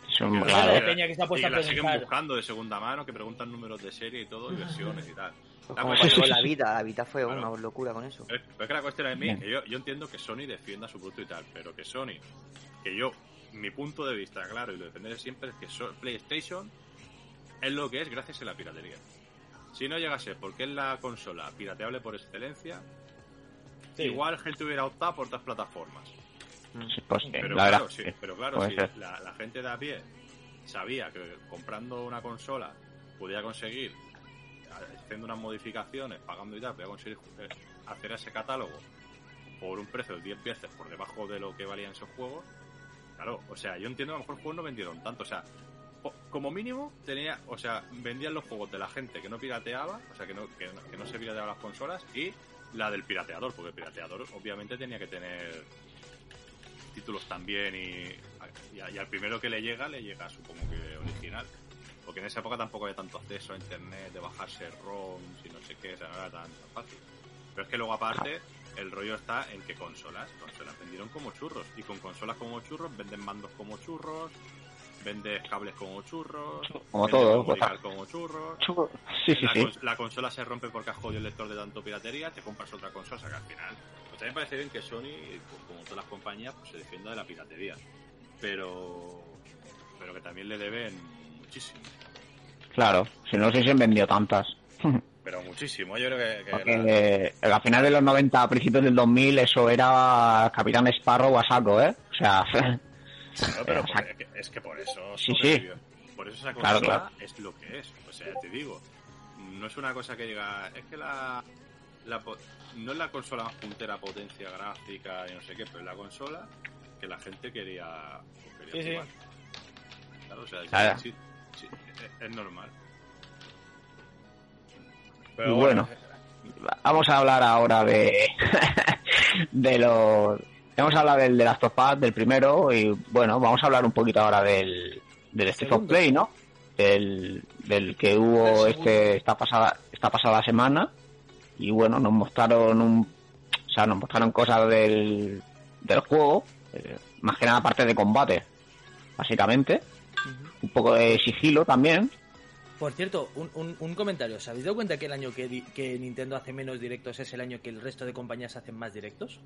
Speaker 5: Son,
Speaker 2: Claro, de peña que se ha puesto
Speaker 4: y que
Speaker 2: a
Speaker 4: la siguen buscando de segunda mano, que preguntan números de serie y todo, y versiones y tal.
Speaker 6: Pues
Speaker 4: La
Speaker 6: como
Speaker 4: cuestión-
Speaker 6: pasó con la vida, la vida fue
Speaker 4: Claro.
Speaker 6: una locura con eso.
Speaker 4: Pero es pero es que la cuestión es mí, que yo, yo entiendo que Sony defienda su producto y tal, pero que Sony, que yo, mi punto de vista, claro, y lo defenderé siempre, es que so- PlayStation es lo que es gracias a la piratería. Si no llega a ser porque es la consola pirateable por excelencia,
Speaker 2: Sí.
Speaker 4: igual gente hubiera optado por otras plataformas.
Speaker 5: sí, pues, sí,
Speaker 4: Pero
Speaker 5: la
Speaker 4: claro,
Speaker 5: verdad.
Speaker 4: sí, pero claro, si la gente de a pie sabía que comprando una consola podía conseguir, haciendo unas modificaciones, pagando y tal, podía conseguir eh, hacer ese catálogo por un precio de 10 veces por debajo de lo que valían esos juegos. Claro, o sea, yo entiendo que a lo mejor juegos no vendieron tanto, o sea, como mínimo tenía, o sea, vendían los juegos de la gente que no pirateaba, o sea, que no, que, no- se pirateaban las consolas y la del pirateador, porque el pirateador obviamente tenía que tener títulos también y, a- y al primero que le llega, le llega supongo que original. Porque en esa época tampoco había tanto acceso a internet, de bajarse ROMs y no sé qué, o sea, no era tan fácil. Pero es que luego aparte, el rollo está en que consolas, consolas vendieron como churros. Y con consolas como churros venden mandos como churros, vendes cables como churros,
Speaker 5: Como todo,
Speaker 4: card como churros. *laughs*
Speaker 5: Sí, sí,
Speaker 4: la,
Speaker 5: sí.
Speaker 4: cons- la consola se rompe porque has jodido el lector de tanto piratería, te compras otra consola, o sea que al final. Pues también parece bien que Sony, pues, como todas las compañías, pues se defienda de la piratería. Pero. Pero que también le deben muchísimo.
Speaker 5: Claro, si no se hubiesen vendido tantas. *laughs*
Speaker 4: Pero muchísimo, yo creo que. que
Speaker 5: Porque
Speaker 4: la-
Speaker 5: eh, a finales de los 90, a principios del 2000, eso era Capitán Sparrow a saco, ¿eh? O sea, *laughs*
Speaker 4: Claro, pero
Speaker 5: o sea,
Speaker 4: por- es, que, es que por eso.
Speaker 5: Sí,
Speaker 4: sobrevivió. Por eso esa consola
Speaker 5: Claro, claro.
Speaker 4: es lo que es. O sea, te digo. No es una cosa que diga. Es que la. la po- no es la consola más puntera potencia gráfica y no sé qué, pero es la consola que la gente quería, quería
Speaker 2: Sí, sí.
Speaker 4: jugar. Claro, o sea, sí, es, es normal.
Speaker 5: Y bueno. vamos a hablar ahora de *laughs* de los vamos a hablar del de las Top Us, del primero y bueno vamos a hablar un poquito ahora del del State of. Play no del, del que hubo este esta pasada esta pasada semana y bueno nos mostraron un o sea nos mostraron cosas del del juego eh, más que nada parte de combate básicamente un poco de sigilo también
Speaker 2: Por cierto, un, un, un comentario. ¿Os habéis dado cuenta que el año que, di- que Nintendo hace menos directos es el año que el resto de compañías hacen más directos?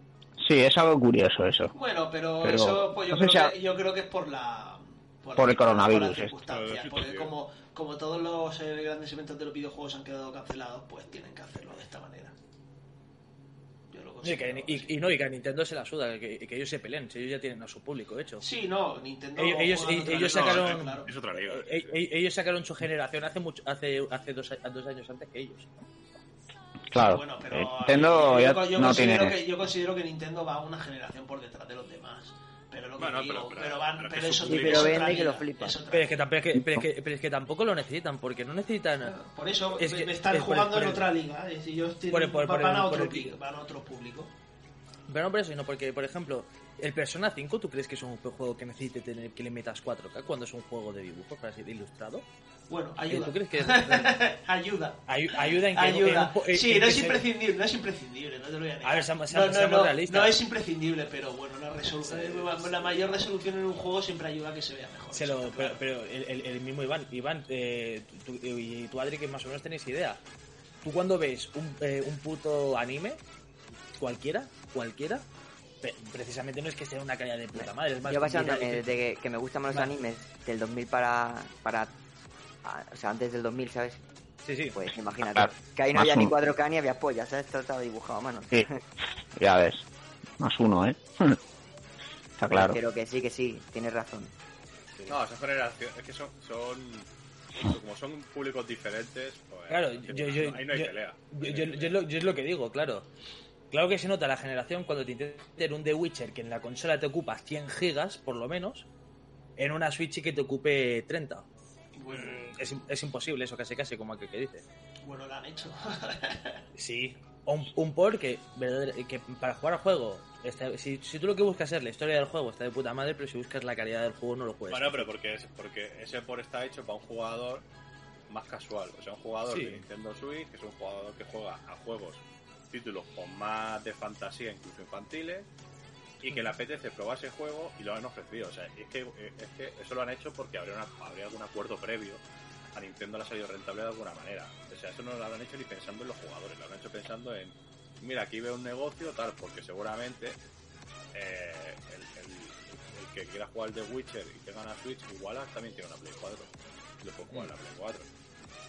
Speaker 5: sí es algo curioso eso
Speaker 3: Bueno, pero,
Speaker 5: Pero,
Speaker 3: eso pues yo,
Speaker 5: no
Speaker 3: creo
Speaker 5: si
Speaker 3: que, yo creo que es por la.
Speaker 5: Por el coronavirus,
Speaker 3: las
Speaker 5: eh.
Speaker 3: circunstancias, porque como, como todos los eh, grandes eventos de los videojuegos han quedado cancelados, pues tienen que hacerlo de esta manera.
Speaker 2: Sí, que- y, no, y que a Nintendo se la suda, que, que ellos se peleen, si ellos ya tienen a su público hecho.
Speaker 3: Sí, no, Nintendo.
Speaker 2: Ellos- ellos- sacaron-
Speaker 3: claro.
Speaker 4: Es otra liga.
Speaker 2: Eh, eh, ellos sacaron su generación hace mucho, hace, hace dos, dos años antes que ellos.
Speaker 5: claro
Speaker 3: Bueno, pero
Speaker 5: eh, Nintendo
Speaker 3: yo,
Speaker 5: ya
Speaker 3: yo
Speaker 5: no
Speaker 3: considero
Speaker 5: tiene
Speaker 3: que, yo considero que Nintendo va una generación por detrás de los demás. Pero lo que
Speaker 4: Bueno,
Speaker 3: digo,
Speaker 4: pero-
Speaker 3: pero,
Speaker 4: pero-
Speaker 3: van,
Speaker 4: pero
Speaker 3: eso
Speaker 6: Sí, pero
Speaker 3: es
Speaker 6: vende
Speaker 3: otra
Speaker 6: que lo
Speaker 3: liga,
Speaker 6: flipa.
Speaker 3: es otra
Speaker 2: Pero es, que, pero, es que, pero es que- pero es que tampoco lo necesitan, porque no necesitan...
Speaker 3: Por eso
Speaker 2: Es
Speaker 3: me-
Speaker 2: que-
Speaker 3: me están
Speaker 2: es por el-
Speaker 3: jugando
Speaker 2: por
Speaker 3: en otra liga. Es decir, ellos tienen-
Speaker 2: Por
Speaker 3: a otro van a otro público.
Speaker 2: Pero no por eso, sino porque, por ejemplo, el Persona 5, ¿tú crees que es un juego que necesite tener que le metas 4K cuando es un juego de dibujo, para así de ilustrado?
Speaker 3: Bueno,
Speaker 2: Eh,
Speaker 3: ayuda.
Speaker 2: ¿Tú crees que *laughs* es-
Speaker 3: ayuda.
Speaker 2: Ay- ayuda en que...
Speaker 3: Ayuda.
Speaker 2: en un- en-
Speaker 3: sí,
Speaker 2: en
Speaker 3: no
Speaker 2: que
Speaker 3: es imprescindible, no es imprescindible, no te lo voy a negar.
Speaker 2: A ver, seamos-
Speaker 3: no, no,
Speaker 2: seamos
Speaker 3: no,
Speaker 2: realistas.
Speaker 3: no es imprescindible, pero bueno, la, resolu- la mayor resolución en un juego siempre ayuda a que se vea mejor.
Speaker 2: Se lo- pero,
Speaker 3: claro.
Speaker 2: pero el, mismo Iván, Iván eh, tú- y tú Adri que más o menos tenéis idea. Tú cuando ves un, eh, un puto anime, cualquiera, cualquiera, precisamente no es que sea una calidad de puta madre, es más
Speaker 6: Yo
Speaker 2: complicado
Speaker 6: desde que, que me gustan más los
Speaker 2: Vale.
Speaker 6: animes del 2000 para... para a- o sea, antes del 2000, ¿sabes?
Speaker 2: Sí, sí.
Speaker 6: Pues imagínate.
Speaker 5: Claro.
Speaker 6: Que ahí no
Speaker 5: Más
Speaker 6: había ni
Speaker 5: un-
Speaker 6: 4K ni había pollas, ¿sabes? Todo estaba dibujado a mano.
Speaker 5: Sí, ya ves. Más uno, ¿eh? *laughs* Está claro.
Speaker 6: Pero que sí, que sí, tienes razón.
Speaker 4: No, esa generación, es que son, son como son públicos diferentes, pues,
Speaker 2: Claro, yo, yo,
Speaker 4: ahí no hay
Speaker 2: yo-
Speaker 4: pelea.
Speaker 2: yo- yo- yo es lo, yo es lo que digo, claro. Claro que se nota la generación cuando te intenten un The Witcher que en la consola te ocupa 100 gigas, por lo menos, en una Switch y que te ocupe 30.
Speaker 3: Bueno,
Speaker 2: Es, es imposible eso, casi casi, como aquel que dice.
Speaker 3: bueno, lo han hecho. *laughs* *laughs*
Speaker 2: Sí. Un, un port que, que para jugar al juego, está- si, si tú lo que buscas es la historia del juego, está de puta madre, pero si buscas la calidad del juego, no lo puedes.
Speaker 4: Bueno, pero porque, es, porque ese por está hecho para un jugador más casual. O sea, un jugador
Speaker 2: Sí.
Speaker 4: de Nintendo Switch, que es un jugador que juega a juegos, títulos con más de fantasía, incluso infantiles, y que le apetece probar ese juego y lo han ofrecido. O sea, es que, es que eso lo han hecho porque habría, una- habría algún acuerdo previo. A Nintendo le ha salido rentable de alguna manera. O sea, eso no lo habrán hecho ni pensando en los jugadores, lo habrán hecho pensando en, mira, aquí veo un negocio, tal, porque seguramente eh, el, el- que quiera jugar The Witcher y tenga una Switch, igual también tiene una Play 4. Y lo puede jugar en la Play 4.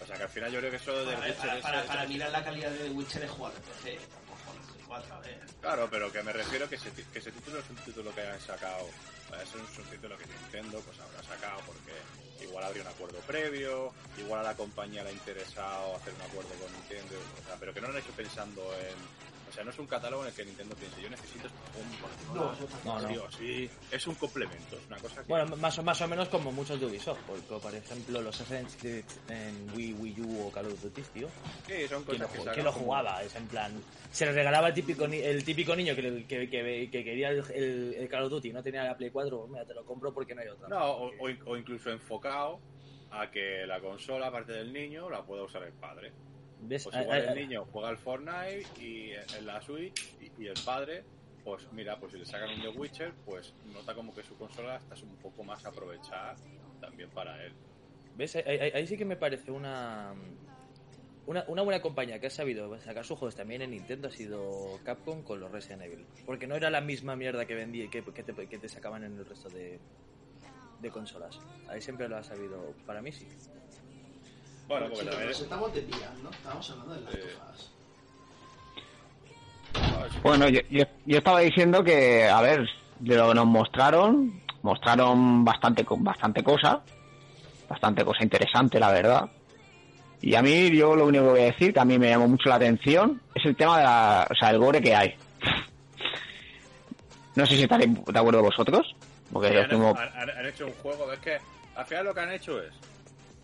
Speaker 4: O sea que al final yo creo que eso de
Speaker 3: Para,
Speaker 4: Witcher
Speaker 3: para,
Speaker 4: es-
Speaker 3: para,
Speaker 4: es-
Speaker 3: mirar la calidad de The Witcher es jugar PC, tampoco en Play 4, a ver.
Speaker 4: Claro, pero que me refiero que ese, que ese título es un título que hayan sacado. Es un, es un título que Nintendo pues habrá sacado porque igual habría un acuerdo previo, igual a la compañía le ha interesado hacer un acuerdo con Nintendo, o sea, pero que no lo han hecho pensando en. O sea, no es un catálogo en el que Nintendo piense, yo necesito en
Speaker 3: No,
Speaker 2: No, no.
Speaker 4: sí. Es un complemento, es una cosa que.
Speaker 2: Bueno, más o, más o menos como muchos de Ubisoft, porque por ejemplo los Assassin's Creed en Wii, Wii U o Call of Duty, tío,
Speaker 4: sí, son
Speaker 2: ¿quién lo,
Speaker 4: cosas que
Speaker 2: lo
Speaker 4: como-
Speaker 2: jugaba? Es en plan, se le regalaba el típico, el típico niño que, que, que- que quería el, el- el Call of Duty y no tenía la Play 4, pues mira, te lo compro porque no hay otra.
Speaker 4: No, o incluso enfocado a que la consola, aparte del niño, la pueda usar el padre.
Speaker 2: ¿Ves?
Speaker 4: Pues
Speaker 2: Ah,
Speaker 4: igual
Speaker 2: ah,
Speaker 4: el niño juega al Fortnite y en la Switch y, y el padre, pues mira, pues si le sacan un The Witcher, pues nota como que su consola está un poco más aprovechada también para él.
Speaker 2: ¿Ves? Ahí, ahí- ahí sí que me parece una, una una buena compañía que ha sabido sacar sus juegos también en Nintendo ha sido Capcom con los Resident Evil. Porque no era la misma mierda que vendía que, que, te, que te sacaban en el resto de, de consolas. Ahí siempre lo ha sabido. Para mí sí.
Speaker 4: Bueno, porque
Speaker 3: Chicos,
Speaker 4: también
Speaker 3: nos estamos desviando, estamos hablando de las
Speaker 4: Sí.
Speaker 3: cosas.
Speaker 5: Bueno, yo, yo, yo estaba diciendo que, a ver, de lo que nos mostraron, mostraron bastante, bastante cosa, bastante cosa interesante, la verdad. Y a mí, yo lo único que voy a decir, que a mí me llamó mucho la atención, es el tema de la, o sea, el gore que hay. No sé si estaréis de acuerdo vosotros, porque yo
Speaker 4: han,
Speaker 5: tengo...
Speaker 4: han hecho un juego, es que al final lo que han hecho es,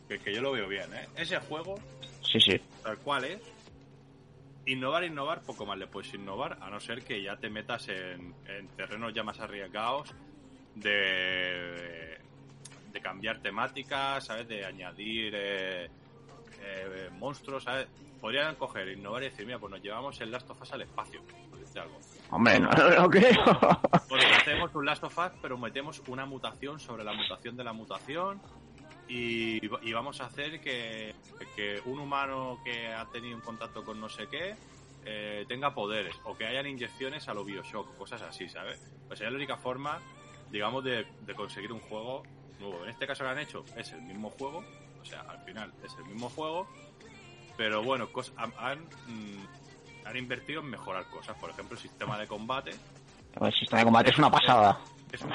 Speaker 4: que, que yo lo veo bien, ¿eh? ese juego,
Speaker 5: Sí, sí.
Speaker 4: tal cual es, innovar, innovar, poco más le puedes innovar, a no ser que ya te metas en, en terrenos ya más arriesgados de, de cambiar temáticas, ¿sabes? De añadir eh, eh, monstruos, ¿sabes? Podrían coger, innovar y decir, mira, pues nos llevamos el Last of Us al espacio, por decirte algo.
Speaker 5: Hombre, no, no lo creo.
Speaker 4: Porque hacemos un Last of Us, pero metemos una mutación sobre la mutación de la mutación y, y vamos a hacer que, que un humano que ha tenido un contacto con no sé qué eh, tenga poderes o que hayan inyecciones a lo Bioshock, cosas así, ¿sabes? Pues sería la única forma, digamos, de, de conseguir un juego nuevo. En este caso que han hecho es el mismo juego, o sea, al final es el mismo juego, pero bueno, han, mm, han invertido en mejorar cosas, por ejemplo, el sistema de combate,
Speaker 5: El sistema de combate es una pasada.
Speaker 4: Es un,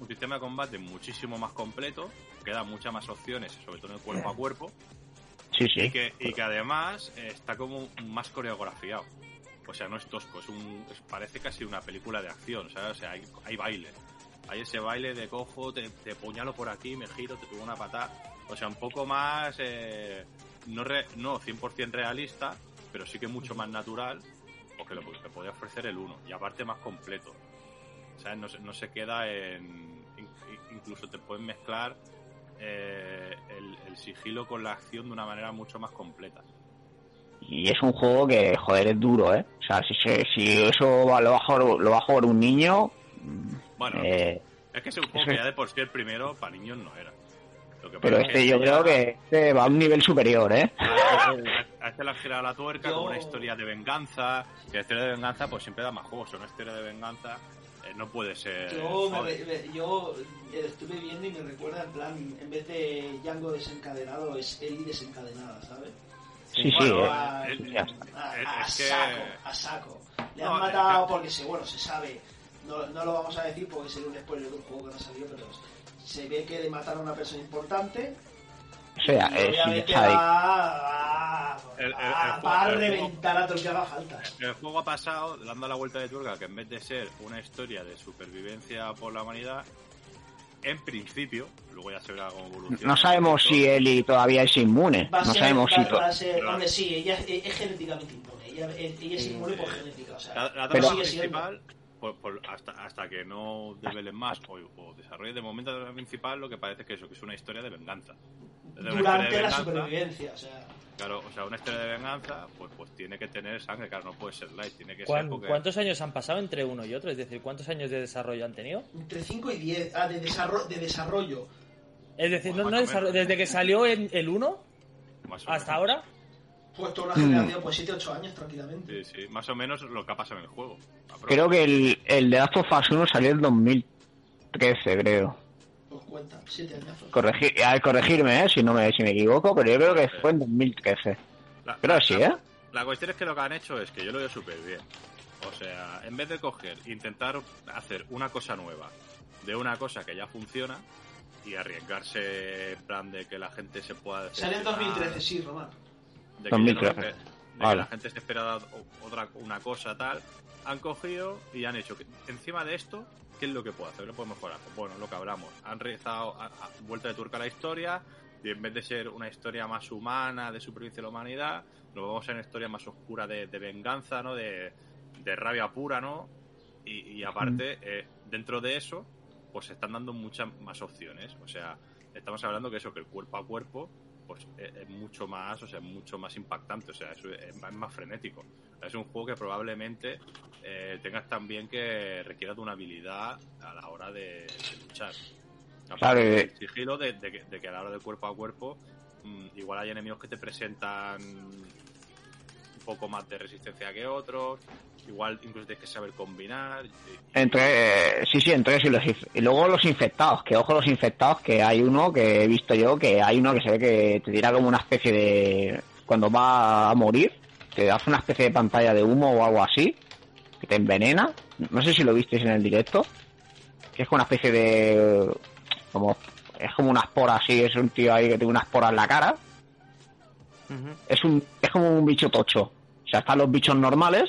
Speaker 4: un sistema de combate muchísimo más completo, que da muchas más opciones, sobre todo en el cuerpo a cuerpo,
Speaker 5: Sí,
Speaker 4: y
Speaker 5: sí.
Speaker 4: que, y que además está como más coreografiado. O sea, no es tosco, es un, es- parece casi una película de acción, ¿sabes? O sea, hay, hay baile. Hay ese baile de cojo, te, te puñalo por aquí, me giro, te pego una patada. O sea, un poco más, eh, no, re- no 100% realista, pero sí que mucho más natural, porque lo que podía ofrecer el 1. Y aparte más completo. ¿Sabes? No, se- no se queda en... in- incluso te pueden mezclar eh, el, el sigilo con la acción de una manera mucho más completa.
Speaker 5: Y es un juego que, joder, es duro, ¿eh? O sea, si, se- si eso va- lo va, a jugar, lo va a jugar un niño...
Speaker 4: Bueno,
Speaker 5: eh,
Speaker 4: es que es un juego que ya de por sí el primero para niños no era. Lo que
Speaker 5: pero
Speaker 4: es
Speaker 5: este yo creo que este va a un nivel superior, ¿eh? *laughs*
Speaker 4: A este le han girado la tuerca
Speaker 3: Yo-
Speaker 4: con una historia de venganza. Y la historia de venganza, pues siempre da más juegos. Una historia de venganza no puede ser.
Speaker 3: Yo, me yo eh, estuve viendo y me recuerda en plan, en vez de Django desencadenado, es Eli desencadenada, ¿sabes?
Speaker 5: Sí, sí,
Speaker 4: Bueno,
Speaker 5: eh.
Speaker 3: a,
Speaker 4: es-
Speaker 3: a-
Speaker 4: es-
Speaker 3: a
Speaker 4: que-
Speaker 3: saco, a saco. Le
Speaker 4: No,
Speaker 3: han matado
Speaker 4: es que-
Speaker 3: porque se, bueno, se sabe, no, no lo vamos a decir porque sería un spoiler de un juego que no salió, pero se ve que le mataron a una persona importante.
Speaker 5: O sea,
Speaker 3: y
Speaker 5: es Inside.
Speaker 3: va, va,
Speaker 4: El- el- el
Speaker 3: va-
Speaker 4: juego-
Speaker 3: va a reventar a todo el que haga falta.
Speaker 4: El juego ha pasado dando la vuelta de tuerca que en vez de ser una historia de supervivencia por la humanidad, en principio, luego ya se verá cómo evoluciona.
Speaker 5: No sabemos si Eli todavía es inmune.
Speaker 3: Va a
Speaker 5: No
Speaker 3: ser,
Speaker 5: sabemos
Speaker 3: va,
Speaker 5: si...
Speaker 3: va a ser, hombre, sí, ella es, es genéticamente inmune. Ella, ella es inmune por genética, o sea,
Speaker 4: La, la
Speaker 5: Pero-
Speaker 4: principal, por- por- hasta, hasta que no develen más o, o desarrollen de momento la principal, lo que parece que eso, que es una historia de venganza.
Speaker 3: Durante la supervivencia, o sea,
Speaker 4: Claro, o sea, una historia de venganza, pues, pues tiene que tener sangre, claro, no puede ser light, tiene que
Speaker 2: ¿Cuán-
Speaker 4: ser porque...
Speaker 2: ¿Cuántos años han pasado entre uno y otro? Es decir, ¿cuántos años de desarrollo han tenido?
Speaker 3: entre 5 y 10, ah, de, desarrollo, de desarrollo.
Speaker 2: Es decir,
Speaker 4: Pues
Speaker 2: no, desarrollo- desde que salió en el 1
Speaker 4: más o
Speaker 2: hasta ahora.
Speaker 3: Pues toda una
Speaker 5: Mm.
Speaker 3: generación, pues 7, 8 años tranquilamente.
Speaker 4: Sí, sí, más o menos lo que ha pasado en el juego.
Speaker 5: Creo que el, el de Last of Us 1 salió en 2013, creo.
Speaker 3: Cuenta, 7 años.
Speaker 5: Corregir, a ver, corregirme, ¿eh? si, no me, si me equivoco, pero yo creo que fue en 2013.
Speaker 4: La-
Speaker 5: Creo
Speaker 4: la-
Speaker 5: que sí, ¿eh?
Speaker 4: La cuestión es que lo que han hecho es que yo lo veo súper bien. O sea, en vez de coger, intentar hacer una cosa nueva de una cosa que ya funciona y arriesgarse en plan de que la gente se pueda...
Speaker 3: Sale en
Speaker 4: decepcionar,
Speaker 3: 2013, sí, Román.
Speaker 4: de que,
Speaker 5: 2013.
Speaker 4: ya no- de- de que
Speaker 5: Vale.
Speaker 4: la gente se espera o- otra una cosa tal, han cogido y han hecho que encima de esto, ¿qué es lo que puedo hacer? ¿Lo puedo mejorar? Pues bueno, lo que hablamos. Han realizado a- a- vuelta de turca a la historia y en vez de ser una historia más humana de supervivencia de la humanidad, lo vamos a una historia más oscura de, de venganza, ¿no? De, de rabia pura, ¿no? Y, y aparte, eh, dentro de eso, pues se están dando muchas más opciones. O sea, estamos hablando que eso, que el cuerpo a cuerpo, pues es, es mucho más, o sea, es mucho más impactante, o sea, es, es más, es más frenético. Es un juego que probablemente eh, tengas también que requiera de una habilidad a la hora de, de luchar. Aparte
Speaker 5: Claro,
Speaker 4: del
Speaker 5: eh.
Speaker 4: sigilo de, de que, de que a la hora de cuerpo a cuerpo, mm, igual hay enemigos que te presentan un poco más de resistencia que otros, igual incluso tienes que saber combinar. y-
Speaker 5: Entre, eh, sí, sí, entre eso y los inf- y luego los infectados, que ojo los infectados, que hay uno que he visto yo, que hay uno que se ve que te tira como una especie de, cuando va a morir, te hace una especie de pantalla de humo o algo así, que te envenena, no sé si lo visteis en el directo, que es como una especie de, como, es como una espora así, es un tío ahí que tiene una espora en la cara, es un, es como un bicho tocho, o sea, están los bichos normales,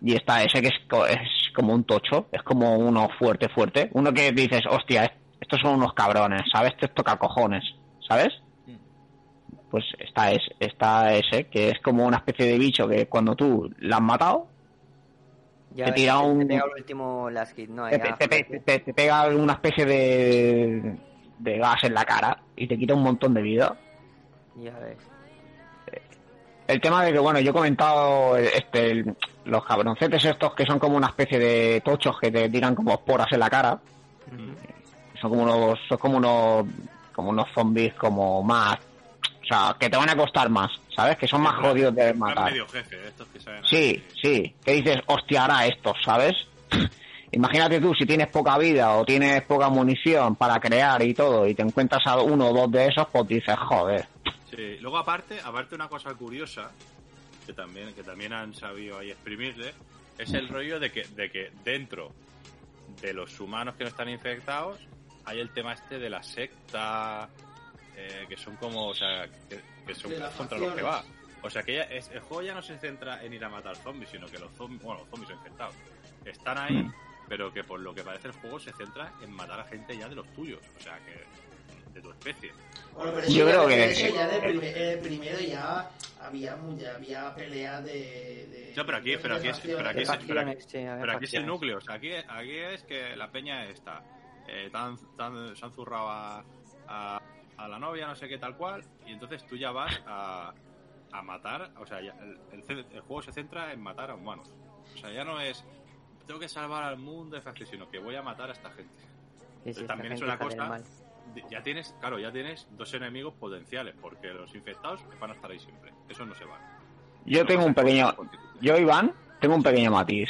Speaker 5: y está ese que es, es como un tocho, es como uno fuerte, fuerte. Uno que dices, hostia, est- estos son unos cabrones, ¿sabes? Te toca cojones, ¿sabes?
Speaker 2: Mm.
Speaker 5: Pues está, es, está ese, que es como una especie de bicho que cuando tú la has matado,
Speaker 6: Ya
Speaker 5: Te tira un-
Speaker 6: pega el último last hit, no,
Speaker 5: te, te- te pega una especie de, de gas en la cara y te quita un montón de vida.
Speaker 6: ya ves.
Speaker 5: El tema de que, bueno, yo he comentado este, el- los cabroncetes estos que son como una especie de tochos que te tiran como esporas en la cara. son como unos son como unos como unos zombies como más o sea que te van a costar más sabes que son más jodidos de matar.
Speaker 4: Medio jefe, estos que saben
Speaker 5: sí sí. Que dices hostia ahora estos sabes *laughs* imagínate tú si tienes poca vida o tienes poca munición para crear y todo y te encuentras a uno o dos de esos pues dices joder
Speaker 4: Sí, luego aparte, aparte una cosa curiosa que también que también han sabido ahí exprimirle es el rollo de que de que dentro de los humanos que no están infectados hay el tema este de la secta eh, que son como o sea que, que son contra los que va. o sea que ya es- el juego ya no se centra en ir a matar zombies sino que los zombies bueno los zombies son infectados. Están ahí pero que por lo que parece el juego se centra en matar a gente ya de los tuyos. O sea que de tu especie
Speaker 3: Bueno, pero
Speaker 5: Yo creo que-
Speaker 3: eso ya de eh, primero ya había, ya había peleas de, de-
Speaker 4: No, pero aquí-
Speaker 3: de
Speaker 4: pero aquí es- pero aquí Pero aquí el núcleo, o sea, aquí, aquí es que la peña está. Eh, tan, tan- se han zurrado a, a, a la novia, no sé qué tal cual, y entonces tú ya vas a, a matar, o sea, ya el, el- el juego se centra en matar a humanos. O sea, ya no es tengo que salvar al mundo, sino que voy a matar a esta gente.
Speaker 6: Sí, sí,
Speaker 4: también
Speaker 6: esta
Speaker 4: es una cosa-
Speaker 6: mal.
Speaker 4: Ya tienes, claro, ya tienes dos enemigos potenciales, porque los infectados van a estar ahí siempre. Eso no se va.
Speaker 5: yo tengo un pequeño yo Iván tengo un pequeño matiz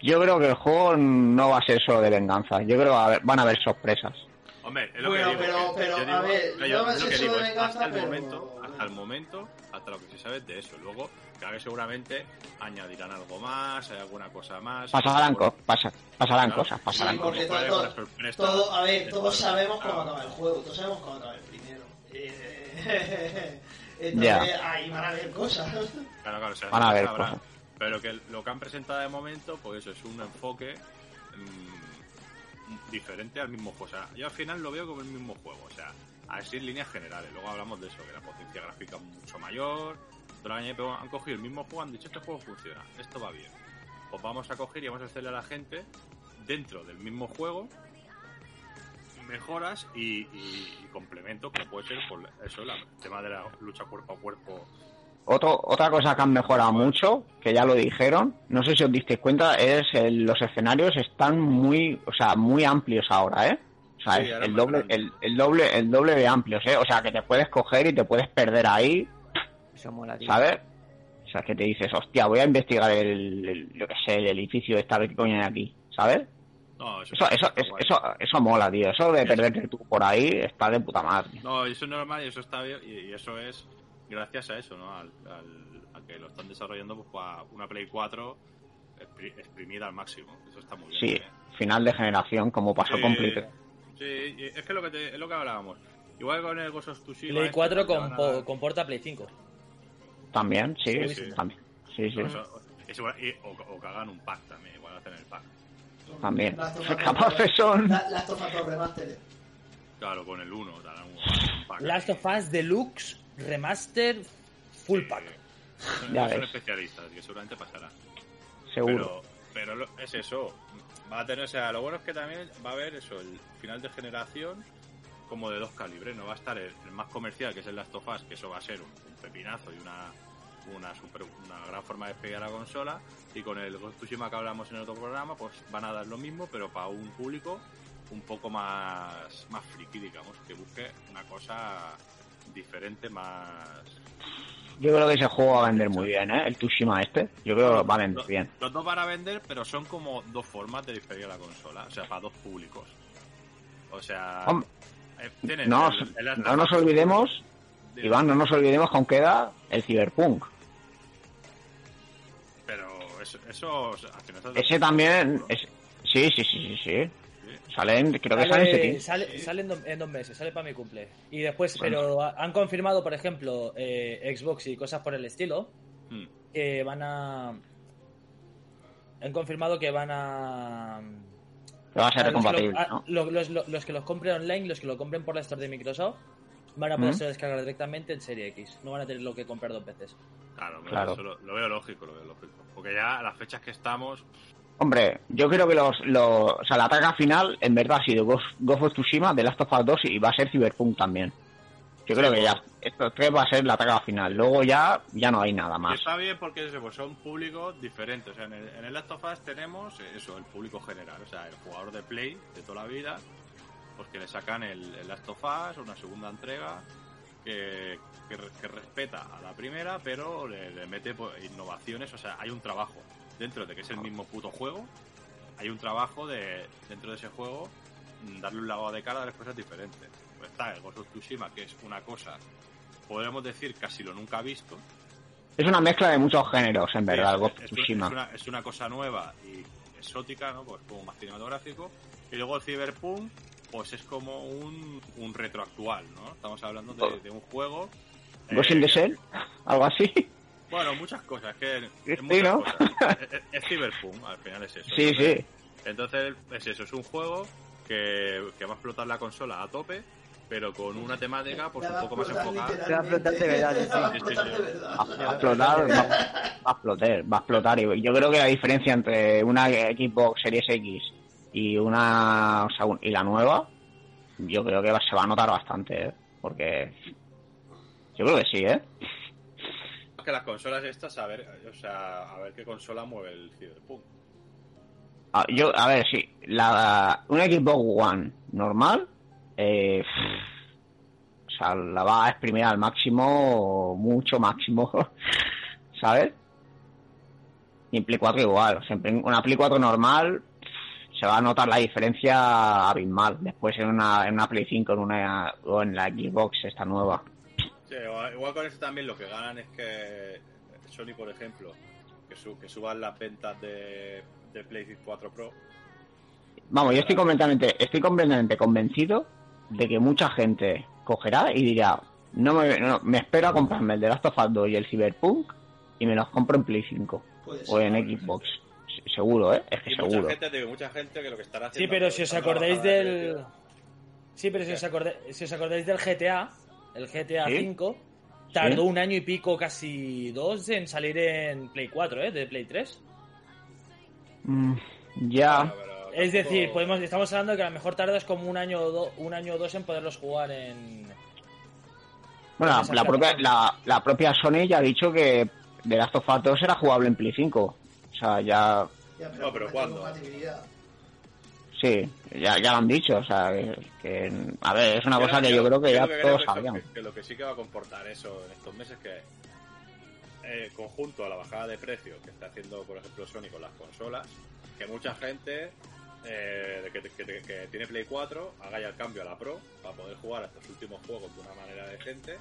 Speaker 5: yo creo que el juego no va a ser solo de venganza yo creo que van a haber sorpresas
Speaker 4: Hombre, es lo
Speaker 3: Bueno,
Speaker 4: que digo.
Speaker 3: pero-
Speaker 4: que
Speaker 3: pero, a ver,
Speaker 4: no,
Speaker 3: va a ser solo de venganza,
Speaker 4: hasta el momento, hasta el momento, hasta lo que se sabe de eso. Luego, cada vez seguramente añadirán algo más, hay alguna cosa más.
Speaker 5: pasarán, co- pasa- pasarán
Speaker 4: Claro.
Speaker 5: cosas pasarán
Speaker 3: todo, a ver, todos
Speaker 4: todo.
Speaker 3: sabemos cómo
Speaker 4: Claro.
Speaker 3: acaba el juego, todos sabemos cómo acaba el primero. *laughs* Entonces ahí van a ver cosas.
Speaker 4: Claro, claro, o sea,
Speaker 5: Van a cosas.
Speaker 4: Pero que lo que han presentado de momento, pues eso es un enfoque mm, diferente al mismo juego. O sea, yo al final lo veo como el mismo juego. O sea, así en líneas generales. Luego hablamos de eso, que la potencia gráfica es mucho mayor. Pero han cogido el mismo juego, han dicho este juego funciona, esto va bien. Pues vamos a coger y vamos a hacerle a la gente dentro del mismo juego mejoras y, y- complementos que puede ser por eso, la- el tema de la lucha cuerpo a cuerpo.
Speaker 5: Otro, otra cosa que han mejorado mucho, que ya lo dijeron, no sé si os disteis cuenta, es el- los escenarios están muy, o sea, muy amplios ahora, ¿eh? O sea,
Speaker 4: Sí,
Speaker 5: el doble, el, el doble, el doble de amplios, ¿eh? O sea, que te puedes coger y te puedes perder ahí,
Speaker 6: Eso mola, tío.
Speaker 5: ¿sabes? O sea, que te dices, hostia, voy a investigar el, el- lo que sé, el edificio esta, qué coño hay aquí, ¿sabes?
Speaker 4: No, eso,
Speaker 5: Eso, eso, eso, eso mola, tío. Eso de perderte tú por ahí está de puta madre.
Speaker 4: No, eso es normal y eso está bien y, y eso es gracias a eso, ¿no? Al, al- a que lo están desarrollando pues, para una Play 4 expri- exprimida al máximo. Eso está muy bien.
Speaker 5: Sí,
Speaker 4: ¿eh?
Speaker 5: final de generación, como pasó
Speaker 4: Sí,
Speaker 5: con Play 3.
Speaker 4: Sí, es que lo que te- es lo que hablábamos. Igual con el Ghost of Tsushima.
Speaker 2: Play
Speaker 4: este,
Speaker 2: 4
Speaker 4: te
Speaker 2: con,
Speaker 4: a
Speaker 2: po-
Speaker 4: dar-
Speaker 2: con porta Play 5.
Speaker 5: También, sí,
Speaker 4: Sí, sí.
Speaker 5: también. Sí, sí,
Speaker 4: Eso- eso igual- y- o, o que hagan un pack también, igual hacen el pack.
Speaker 5: también.
Speaker 3: Last *laughs* of Us
Speaker 5: Capaces son...
Speaker 3: La- Last of Us Remastered.
Speaker 4: Claro, con el 1 te harán un, pack.
Speaker 2: Last of Us Deluxe Remaster Full Pack.
Speaker 4: Son,
Speaker 5: Ya
Speaker 4: son
Speaker 5: ves.
Speaker 4: especialistas, que seguramente pasará.
Speaker 5: Seguro.
Speaker 4: Pero, pero es eso. Va a tener, o sea, lo bueno es que también va a haber eso, el final de generación como de dos calibres. No va a estar el, más comercial, que es el Last of que eso va a ser un, pepinazo y una, una, super, una gran forma de despegar la consola. Y con el Ghost que hablamos en el otro programa, pues van a dar lo mismo, pero para un público un poco más, más friki, digamos, que busque una cosa diferente, más,
Speaker 5: Yo creo que ese juego va a vender muy bien, ¿eh? El Tsushima este. Yo creo que va a vender bien.
Speaker 4: Los dos van a vender, pero son como dos formas de diferir la consola. O sea, para dos públicos. O sea, eh,
Speaker 5: No,
Speaker 4: el- el
Speaker 5: no nos olvidemos,
Speaker 4: de-
Speaker 5: Iván, no nos olvidemos que aún queda el Cyberpunk.
Speaker 4: Pero eso, eso o sea, al final está-
Speaker 5: Ese también... Es... Sí, sí, sí, sí, sí. Salen, creo que sale en
Speaker 2: Sale,
Speaker 5: septiembre.
Speaker 2: sale, sale en, do- en dos meses, sale para mi cumple. Y después, pero ha- han confirmado, por ejemplo, eh, Xbox y cosas por el estilo,
Speaker 4: Hmm.
Speaker 2: que van a... Han confirmado que van a...
Speaker 5: Va a ser
Speaker 2: a los los, los- los que los compren online, los que lo compren por la store de Microsoft, van a poder
Speaker 5: ¿Mm?
Speaker 2: descargar directamente en Serie X. No van a tener lo que comprar dos veces.
Speaker 4: Claro,
Speaker 5: Claro.
Speaker 4: eso lo, lo veo lógico, lo veo lógico. Porque ya a las fechas que estamos,
Speaker 5: Hombre, yo creo que los, los... O sea, la ataca final en verdad ha sido Ghost, of Tsushima, The Last of Us 2 y va a ser Cyberpunk también. Yo creo que ya, estos tres va a ser la ataca final. Luego ya, ya no hay nada más.
Speaker 4: está bien porque pues son públicos diferentes. O sea, en el, en el Last of Us tenemos eso, el público general. O sea, el jugador de Play de toda la vida, pues que le sacan el, el Last of Us, una segunda entrega, que, que, re- que respeta a la primera, pero le, le mete pues, innovaciones. O sea, hay un trabajo dentro de que es el mismo puto juego. Hay un trabajo de dentro de ese juego mm, darle un lavado de cara a las cosas diferentes. Pues está el Ghost of Tsushima, que es una cosa, podríamos decir, casi lo nunca visto.
Speaker 5: Es una mezcla de muchos géneros, en verdad, el Ghost of Tsushima.
Speaker 4: es una, es una cosa nueva y exótica, ¿no? Pues como más cinematográfico. Y luego el Cyberpunk, pues es como un, un retroactual, ¿no? Estamos hablando de, de un juego.
Speaker 5: Ghost
Speaker 4: eh,
Speaker 5: in the Shell, algo así.
Speaker 4: Bueno, muchas cosas, que
Speaker 5: Sí,
Speaker 4: es muchas
Speaker 5: ¿no?
Speaker 4: cosas. *laughs* Es, es- Cyberpunk, al final es eso.
Speaker 5: Sí,
Speaker 4: Entonces-
Speaker 5: sí.
Speaker 4: Entonces, es eso, es un juego que, que va a explotar la consola a tope, pero con una temática pues un poco más enfocada.
Speaker 6: Te va a explotar de verdad, sí, sí.
Speaker 3: La va a
Speaker 4: Sí, sí,
Speaker 3: explotar.
Speaker 5: Va, a explotar, va, va a explotar, va a explotar. Y yo creo que la diferencia entre una Xbox Series X y una o sea, un- y la nueva, yo creo que va- se va a notar bastante, ¿eh? porque yo creo que sí, ¿eh?
Speaker 4: Que las consolas estas, a ver, o sea, a ver qué consola mueve el Cyberpunk.
Speaker 5: Ah, yo, a ver, sí, la, una Xbox One normal, eh, o sea, la va a exprimir al máximo, mucho máximo, *laughs* ¿sabes? Y en Play 4 igual, o sea, en una Play 4 normal se va a notar la diferencia abismal. Después en una, en una Play 5 en una, o en la Xbox esta nueva.
Speaker 4: Sí, igual con esto también lo que ganan es que Sony, por ejemplo, que, su- que suban las ventas de, de PlayStation 4 Pro.
Speaker 5: Vamos, yo estoy completamente, estoy completamente convencido de que mucha gente cogerá y dirá, no me, no, me espero a comprarme el de Last of Us 2 y el Cyberpunk y me los compro en Play 5
Speaker 3: Puede
Speaker 5: o
Speaker 3: ser.
Speaker 5: en Xbox. Se- Seguro, ¿eh? Es que
Speaker 4: Y
Speaker 5: seguro.
Speaker 4: mucha gente, te digo, mucha gente que lo que estará
Speaker 2: Sí, pero si os acordáis del. Sí, pero si os, acordáis, si os acordáis del GTA, el GTA
Speaker 5: Sí.
Speaker 2: 5, tardó
Speaker 5: Sí.
Speaker 2: un año y pico, casi dos, en salir en Play 4, ¿eh? De Play 3.
Speaker 5: Mm, ya.
Speaker 4: Pero
Speaker 2: Es decir, podemos, estamos hablando de que a lo mejor tardas como un año o, do- un año o dos en poderlos jugar en.
Speaker 5: Bueno, la propia, la, la propia Sony ya ha dicho que The Last of Us 2 era jugable en Play 5. O sea, ya.
Speaker 3: Ya,
Speaker 4: No, pero ¿cuándo?
Speaker 3: compatibilidad.
Speaker 5: Sí, ya, ya lo han dicho. O sea, que. a ver, es una cosa que
Speaker 4: yo-
Speaker 5: yo creo que ya todos sabían.
Speaker 4: Que, lo que sí que va a comportar eso en estos meses que eh, conjunto a la bajada de precio que está haciendo, por ejemplo, Sony con las consolas, que mucha gente eh, que, que- que- tiene Play 4 haga ya el cambio a la Pro para poder jugar a estos últimos juegos de una manera decente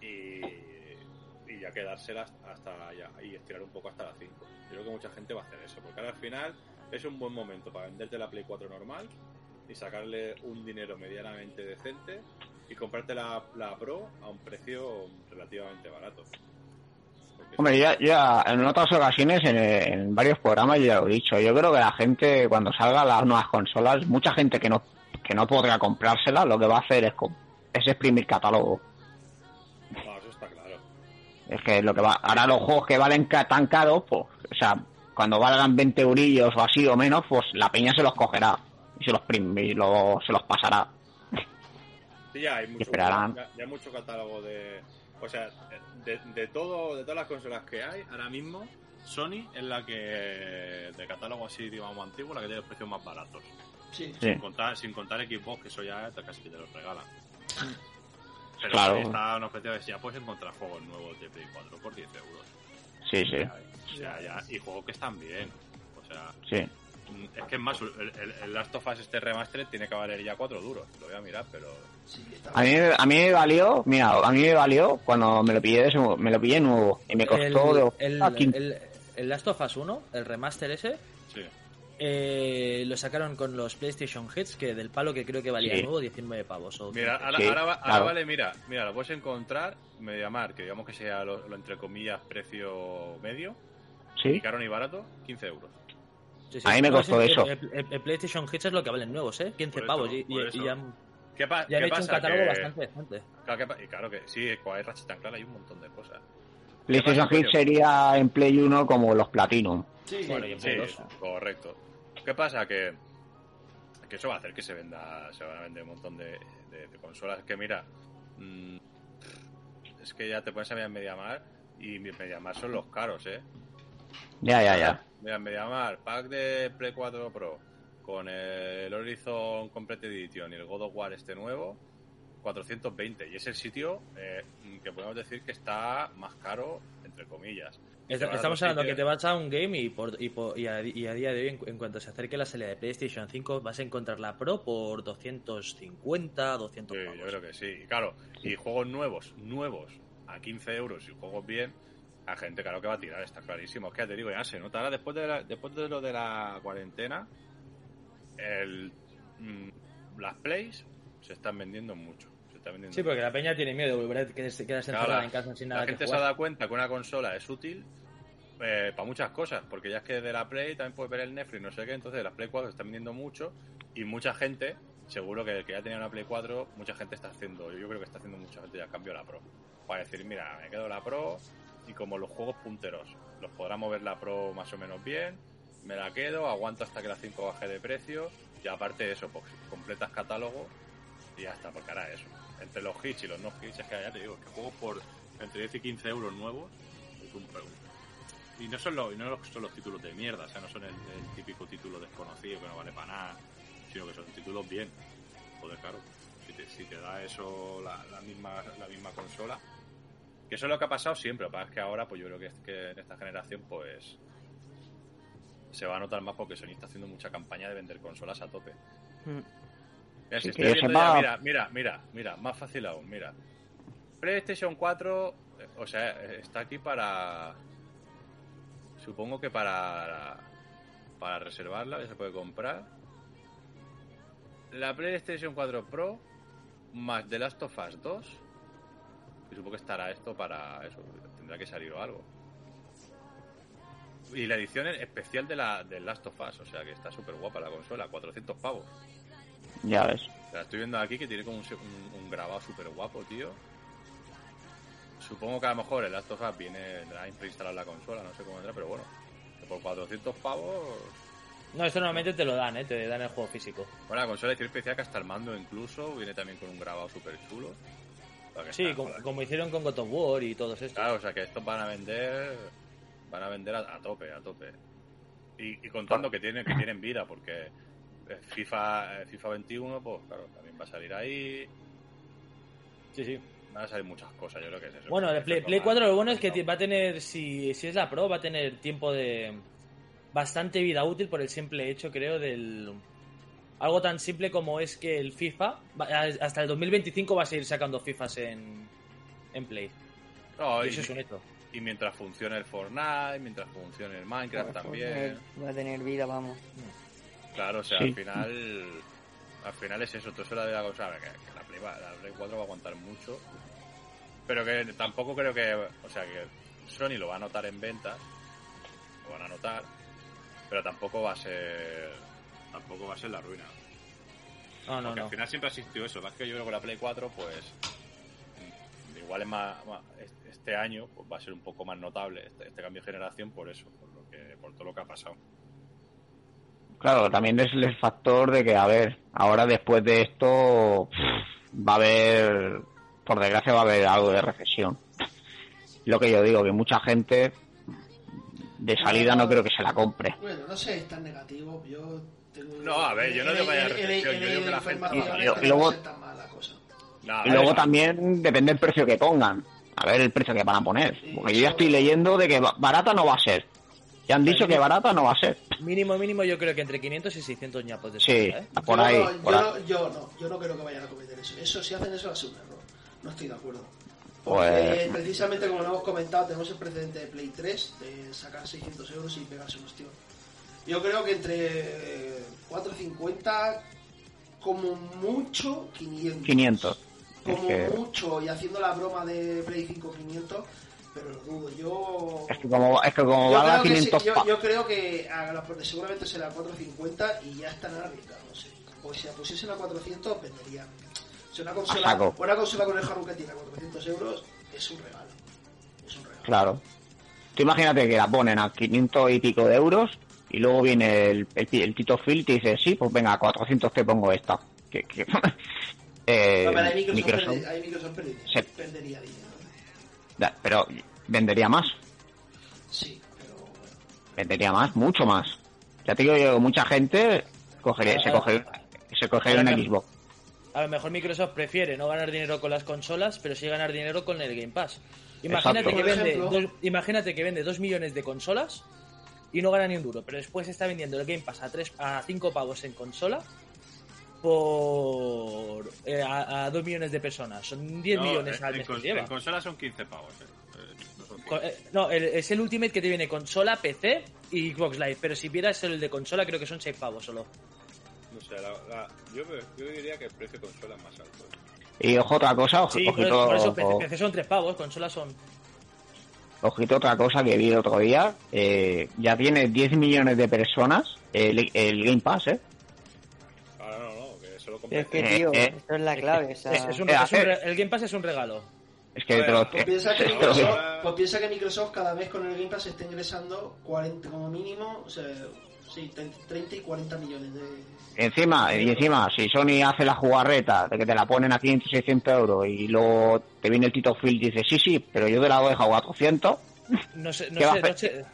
Speaker 4: y, y ya quedárselas hasta ya y estirar un poco hasta la 5. Yo creo que mucha gente va a hacer eso, porque ahora al final es un buen momento para venderte la Play 4 normal y sacarle un dinero medianamente decente y comprarte la, la Pro a un precio relativamente barato. Porque
Speaker 5: Hombre, ya, ya en otras ocasiones, en, en varios programas, ya lo he dicho. Yo creo que la gente, cuando salgan las nuevas consolas, mucha gente que no que no podrá comprárselas, lo que va a hacer es, es exprimir catálogo.
Speaker 4: No, eso está claro.
Speaker 5: Es que lo que va. Ahora los juegos que valen ca- tan caros, pues, o sea, cuando valgan 20 eurillos o así o menos, pues la peña se los cogerá y se los, prim- y lo- se los pasará.
Speaker 4: Sí, ya hay mucho,
Speaker 5: esperarán.
Speaker 4: ya, ya hay mucho catálogo de. O sea, de, de todo, de todas las consolas que hay, ahora mismo, Sony es la que, de catálogo así, digamos, antiguo, la que tiene los precios más baratos.
Speaker 3: Sí.
Speaker 5: Sí.
Speaker 4: Sin, contar, sin contar Xbox, que eso ya casi que te los regalan. Pero
Speaker 5: Claro.
Speaker 4: está una oferta de ya puedes encontrar juegos nuevos de Play 4 por 10 euros.
Speaker 5: Sí, sí,
Speaker 4: O sea, ya, y juegos que están bien. O sea,
Speaker 5: sí.
Speaker 4: es que es más, el, el, el Last of Us este remaster tiene que valer ya 4 duros. Lo voy a mirar, pero
Speaker 3: Sí,
Speaker 5: A mí, a mí me valió, mira, a mí me valió cuando me lo pillé, de ese- me lo pillé nuevo y me costó de
Speaker 2: el,
Speaker 5: 15.
Speaker 2: el- el Last of Us 1, el remaster ese,
Speaker 4: sí.
Speaker 2: eh, lo sacaron con los PlayStation Hits, que del palo que creo que valía
Speaker 5: Sí.
Speaker 2: nuevo 19 pavos. O
Speaker 4: Mira,
Speaker 2: 15.
Speaker 4: ahora,
Speaker 5: Sí,
Speaker 4: ahora va- ahora
Speaker 5: claro.
Speaker 4: vale, mira, mira, lo puedes encontrar Mediamar, que digamos que sea lo, lo entre comillas precio medio,
Speaker 5: Sí,
Speaker 4: caro ni barato, 15 euros.
Speaker 2: Sí, sí.
Speaker 5: a mí me costó eso.
Speaker 2: El, el- el PlayStation Hits es lo que valen nuevos, ¿eh? 15
Speaker 4: Por
Speaker 2: pavos. y, ya,
Speaker 4: ¿Qué, pa-
Speaker 2: ya han hecho un
Speaker 4: pasa?
Speaker 2: catálogo
Speaker 4: Que-
Speaker 2: bastante decente.
Speaker 4: Claro, que claro que sí, el Ratchet and Clank hay un montón de cosas.
Speaker 5: PlayStation
Speaker 4: ¿Qué pasa,
Speaker 5: Hit
Speaker 4: coño?
Speaker 5: sería en Play 1 como los Platinum.
Speaker 3: Sí,
Speaker 2: Bueno, y en
Speaker 4: Sí,
Speaker 2: Play 2.
Speaker 4: correcto. ¿Qué pasa? Que, que eso va a hacer que se venda, se van a vender un montón de, de- de consolas. Que mira, mm, es que ya te pones a mirar en Mediamar y Mediamar son los caros, ¿eh?
Speaker 5: Ya, ya, ya.
Speaker 4: Mira, en Mediamar, pack de Play 4 Pro con el Horizon Complete Edition y el God of War este nuevo, 420. Y es el sitio eh, que podemos decir que está más caro, entre comillas.
Speaker 2: Estamos hablando que te vas a un game y, por, y, por- y, a, y a día de hoy, en, en cuanto se acerque la salida de PlayStation 5, vas a encontrar la Pro por 250, 200
Speaker 4: Sí,
Speaker 2: pavos.
Speaker 4: yo creo que sí. Y claro, y juegos nuevos, nuevos, a 15 euros y juegos bien, a gente claro que va a tirar, está clarísimo. Es que ya te digo, ya se nota. Ahora, después de, la- después de lo de la cuarentena, el, mm, las plays se están vendiendo mucho. Se están vendiendo
Speaker 2: Sí, porque la peña tiene miedo de volver a quedarse
Speaker 4: Claro, la-
Speaker 2: en casa sin
Speaker 4: La
Speaker 2: nada que
Speaker 4: gente se ha dado cuenta que una consola es útil eh, para muchas cosas, porque ya es que de la Play también puedes ver el Netflix, no sé qué, entonces las Play 4 se están vendiendo mucho y mucha gente, seguro que el que ya tenía una Play 4, mucha gente está haciendo, yo creo que está haciendo mucha gente ya cambio la Pro. Para decir, mira, me quedo la Pro y como los juegos punteros los podrá mover la Pro más o menos bien, me la quedo, aguanto hasta que la 5 baje de precio y aparte de eso, pues completas catálogo y ya está, porque hará eso. Entre los hits y los no hits, es que ya te digo, que juegos por entre 10 y 15 euros nuevos, es un pre- y no son los, no son los títulos de mierda, o sea, no son el, típico título desconocido que no vale para nada, sino que son títulos bien. Joder, claro, si te, da eso la misma la misma consola, que eso es lo que ha pasado siempre, lo que pasa es que ahora, pues yo creo que, en esta generación, pues se va a notar más porque Sony está haciendo mucha campaña de vender consolas a tope.
Speaker 6: Mm.
Speaker 4: Mira, si estoy viendo ya, mira, mira, mira, mira, más fácil aún, mira. PlayStation 4, eh, o sea, eh, está aquí para... Supongo que para... Para reservarla, ya se puede comprar. La PlayStation 4 Pro más The Last of Us 2 Y supongo que estará esto para eso, tendrá que salir o algo. Y la edición especial de la del Last of Us, o sea que está súper guapa la consola, 400 pavos.
Speaker 5: Ya ves.
Speaker 4: La estoy viendo aquí que tiene como un, se- un- un grabado súper guapo, tío. Supongo que a lo mejor el Last of Us viene vendrá preinstalado la consola, no sé cómo vendrá, pero bueno. que Por 400 pavos.
Speaker 2: No, esto normalmente te lo dan, ¿eh? Te dan el juego físico.
Speaker 4: Bueno, la consola edición especial que hasta el mando incluso viene también con un grabado súper chulo. O sea que
Speaker 2: Sí,
Speaker 4: está,
Speaker 2: como, hicieron con God of War y todos estos.
Speaker 4: Claro, o sea que estos van a vender. Van a vender a, a tope, a tope. Y, y contando que tienen, que tienen vida, porque eh, FIFA, eh, FIFA 21, pues claro, también va a salir ahí.
Speaker 2: Sí, sí.
Speaker 4: Van a salir muchas cosas, yo creo que es eso.
Speaker 2: Bueno, el Play, Play
Speaker 4: más
Speaker 2: 4 lo bueno es que va a tener, si, si es la Pro, va a tener tiempo de bastante vida útil por el simple hecho, creo, del... Algo tan simple como es que el FIFA, va- hasta el 2025 va a seguir sacando FIFAs en, en Play.
Speaker 4: No,
Speaker 2: Y
Speaker 4: y,
Speaker 2: eso es un hecho.
Speaker 4: y mientras funcione el Fortnite, mientras funcione el Minecraft también.
Speaker 6: Va a tener vida, vamos.
Speaker 4: Claro, o sea,
Speaker 5: Sí.
Speaker 4: al final. Al final es eso, todo eso de la que, que la, Play, va- la Play 4 va a aguantar mucho. Pero que tampoco creo que. O sea, que Sony lo va a notar en ventas. Lo van a notar. Pero tampoco va a ser. Tampoco va a ser la ruina.
Speaker 2: No, no,
Speaker 4: Porque
Speaker 2: no.
Speaker 4: al final siempre ha existido eso. Más que yo creo que la Play 4, pues. mm, Igual es más. más- este- este año pues, va a ser un poco más notable este, este cambio de generación por eso, por, lo que, por todo lo que ha pasado.
Speaker 5: Claro, también es el factor de que, a ver, ahora después de esto pff, va a haber, por desgracia va a haber algo de recesión. Lo que yo digo, que mucha gente de salida no creo que se la compre.
Speaker 3: Bueno, no sé, es tan negativo. Yo.
Speaker 4: No, a ver, yo no digo que haya recesión, yo digo que la gente-
Speaker 5: Y- luego-
Speaker 3: no es tan mala cosa.
Speaker 4: Nada,
Speaker 5: Y luego también depende del precio que pongan. A ver el precio que van a poner. Porque yo ya estoy leyendo de que ba- barata no va a ser. Ya han dicho que barata no va a ser.
Speaker 2: Mínimo, mínimo, yo creo que entre 500 y 600 ñapos de
Speaker 5: Sí,
Speaker 2: salida, ¿eh?
Speaker 5: por
Speaker 3: yo
Speaker 5: ahí.
Speaker 3: No,
Speaker 5: por
Speaker 3: yo,
Speaker 5: ahí.
Speaker 3: No, yo no, yo no creo que vayan a cometer eso. Eso, si hacen eso, va a ser un error. No estoy de acuerdo. Porque
Speaker 5: Pues-
Speaker 3: precisamente como lo hemos comentado, tenemos el precedente de Play 3 de sacar 600 euros y pegarse un hostión. Yo creo que entre 450, como mucho, 500.
Speaker 5: 500.
Speaker 3: Como
Speaker 5: Es que-
Speaker 3: mucho, y haciendo la broma de Play 5 500, pero lo dudo. Yo.
Speaker 5: Es que como, es que como va a
Speaker 3: creo, que,
Speaker 5: 500
Speaker 3: sí, yo, yo creo que a la- seguramente será 450 y ya están arriesgados. No sé. O si la pusiesen a 400, venderían. Si una consola, una consola con el hardware que tiene a 400 euros es un regalo. Es un regalo.
Speaker 5: Claro. Tú imagínate que la ponen a 500 y pico de euros y luego viene el, el, el Tito Phil y te dice, sí, pues venga, a 400 te pongo esta. Que, que- *laughs* eh,
Speaker 3: No, pero ahí Microsoft,
Speaker 5: Microsoft-
Speaker 3: perdi- ahí Microsoft perdería,
Speaker 5: Sí.
Speaker 3: perdería dinero.
Speaker 5: pero vendería más,
Speaker 3: Sí, pero
Speaker 5: vendería más, mucho más. Ya te digo yo, mucha gente cogería, se, coge, se cogería una Xbox.
Speaker 2: A lo mejor Microsoft prefiere no ganar dinero con las consolas, pero sí ganar dinero con el Game Pass. Imagínate
Speaker 5: Exacto.
Speaker 2: que, vende dos, imagínate que vende 2 millones de consolas y no gana ni un duro, pero después está vendiendo el Game Pass a, 3, a 5 pavos en consola por eh, a, 2 millones de personas. Son 10
Speaker 4: No,
Speaker 2: millones
Speaker 4: en-
Speaker 2: al
Speaker 4: en,
Speaker 2: mes que
Speaker 4: cons-
Speaker 2: lleva.
Speaker 4: en consola son 15 pavos, eh. Eh, no son 15.
Speaker 2: Co- eh, No, es el Ultimate que te viene consola, PC y Xbox Live, pero si vieras el de consola creo que son 6 pavos solo.
Speaker 4: No sé, la- la- yo, yo diría que el precio de consola es más alto. eh.
Speaker 5: Y ojo otra cosa, ojo-
Speaker 2: Sí, por,
Speaker 5: ojito,
Speaker 2: por eso PC, PC son 3 pavos, consolas son...
Speaker 5: ojito otra cosa que vi el otro día. eh, ya tiene 10 millones de personas el, el Game Pass, ¿eh?
Speaker 4: Ahora no, no, que solo
Speaker 6: Es que,
Speaker 5: Eh,
Speaker 6: tío,
Speaker 5: eh.
Speaker 6: esto es la clave. O sea,
Speaker 2: Es, es un-
Speaker 5: Eh,
Speaker 2: es un
Speaker 5: eh.
Speaker 2: el Game Pass es un regalo.
Speaker 5: Es que
Speaker 4: A ver,
Speaker 5: te lo-
Speaker 3: Pues piensa, que *laughs*
Speaker 5: te lo-
Speaker 3: Microsoft, pues piensa que Microsoft cada vez con el Game Pass está ingresando 40 como mínimo, o sea, sí, 30 y 40 millones de...
Speaker 5: Encima, y encima, si Sony hace la jugarreta de que te la ponen a 500, 600 euros y luego te viene el Tito Phil y dice, sí, sí, pero yo te la dejo a 400,
Speaker 2: No sé, no
Speaker 5: ¿Qué va a
Speaker 2: sé, no sé,